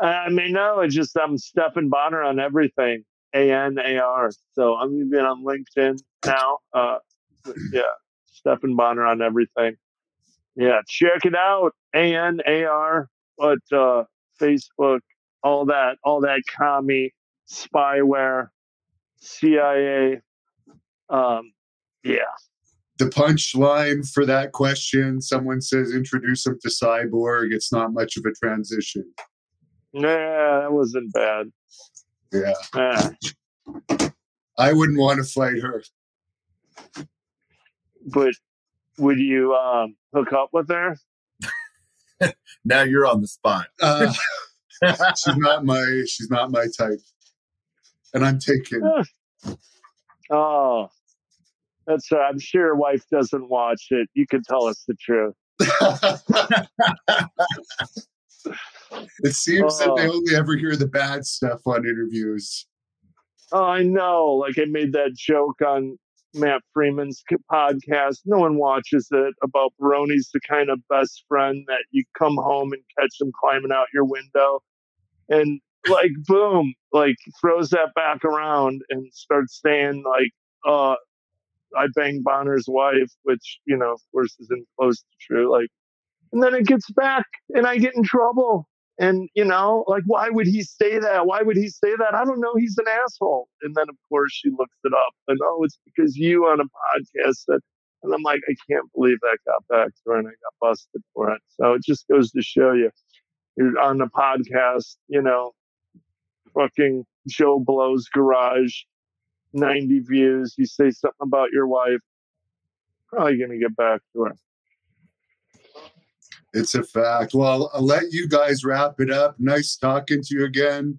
I mean, no, it's just I'm Stephan Bonnar on everything. A N A R. So I'm even on LinkedIn now. Uh, yeah, Stephan Bonnar on everything. Yeah, check it out. A N A R. But uh, Facebook, all that, all that commie spyware, CIA. Um, yeah. The punchline for that question someone says, introduce him to Cyborg. It's not much of a transition. Yeah, that wasn't bad. Yeah. Yeah. I wouldn't want to fight her. But would you um, hook up with her? now you're on the spot. Uh, she's not my she's not my type. And I'm taken. Oh, that's right. I'm sure your wife doesn't watch it. You can tell us the truth. it seems that they Oh. only ever hear the bad stuff on interviews. Oh, I know. Like I made that joke on Matt Freeman's podcast. No one watches it about Baroni's the kind of best friend that you come home and catch him climbing out your window. And like, boom, like throws that back around and starts saying like, uh, I banged Bonnar's wife, which, you know, of course isn't close to true. Like, and then it gets back and I get in trouble. And, you know, like, why would he say that? Why would he say that? I don't know. He's an asshole. And then, of course, she looks it up and, oh, it's because you on a podcast said, and I'm like, I can't believe that got back to her and I got busted for it. So it just goes to show you, you're on the podcast, you know, fucking Joe Blow's garage, 90 views. You say something about your wife, probably going to get back to her. It's a fact. Well, I'll let you guys wrap it up. Nice talking to you again.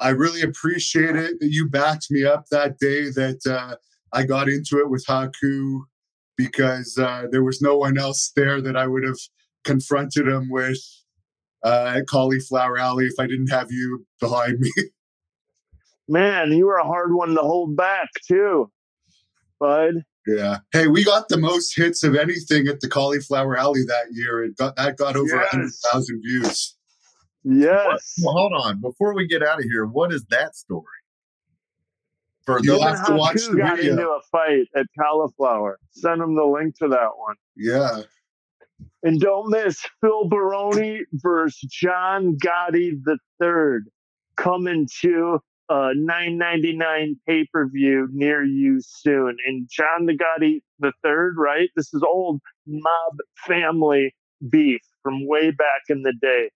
I really appreciate it that you backed me up that day that uh, I got into it with Haku because uh, there was no one else there that I would have confronted him with uh, at Cauliflower Alley if I didn't have you behind me. Man, you were a hard one to hold back, too, bud. Yeah. Hey, we got the most hits of anything at the Cauliflower Alley that year. It got that got over a Yes. hundred thousand views. Yes. Well, hold on. Before we get out of here, what is that story? For You'll have to watch the got video. into a fight at Cauliflower. Send him the link to that one. Yeah. And don't miss Phil Baroni versus John Gotti the third coming to a 9.99 pay per view near you soon. And John the Gotti the third, right? This is old mob family beef from way back in the day.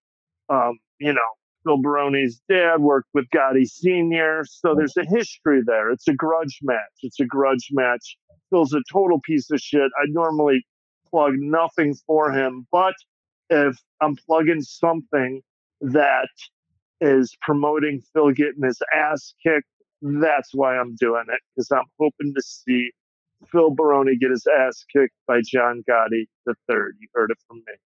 Um, you know, Phil Baroni's dad worked with Gotti Senior, so there's a history there. It's a grudge match. It's a grudge match. Phil's a total piece of shit. I normally plug nothing for him, but if I'm plugging something that is promoting Phil getting his ass kicked, that's why I'm doing it because I'm hoping to see Phil Baroni get his ass kicked by John Gotti the third. You heard it from me.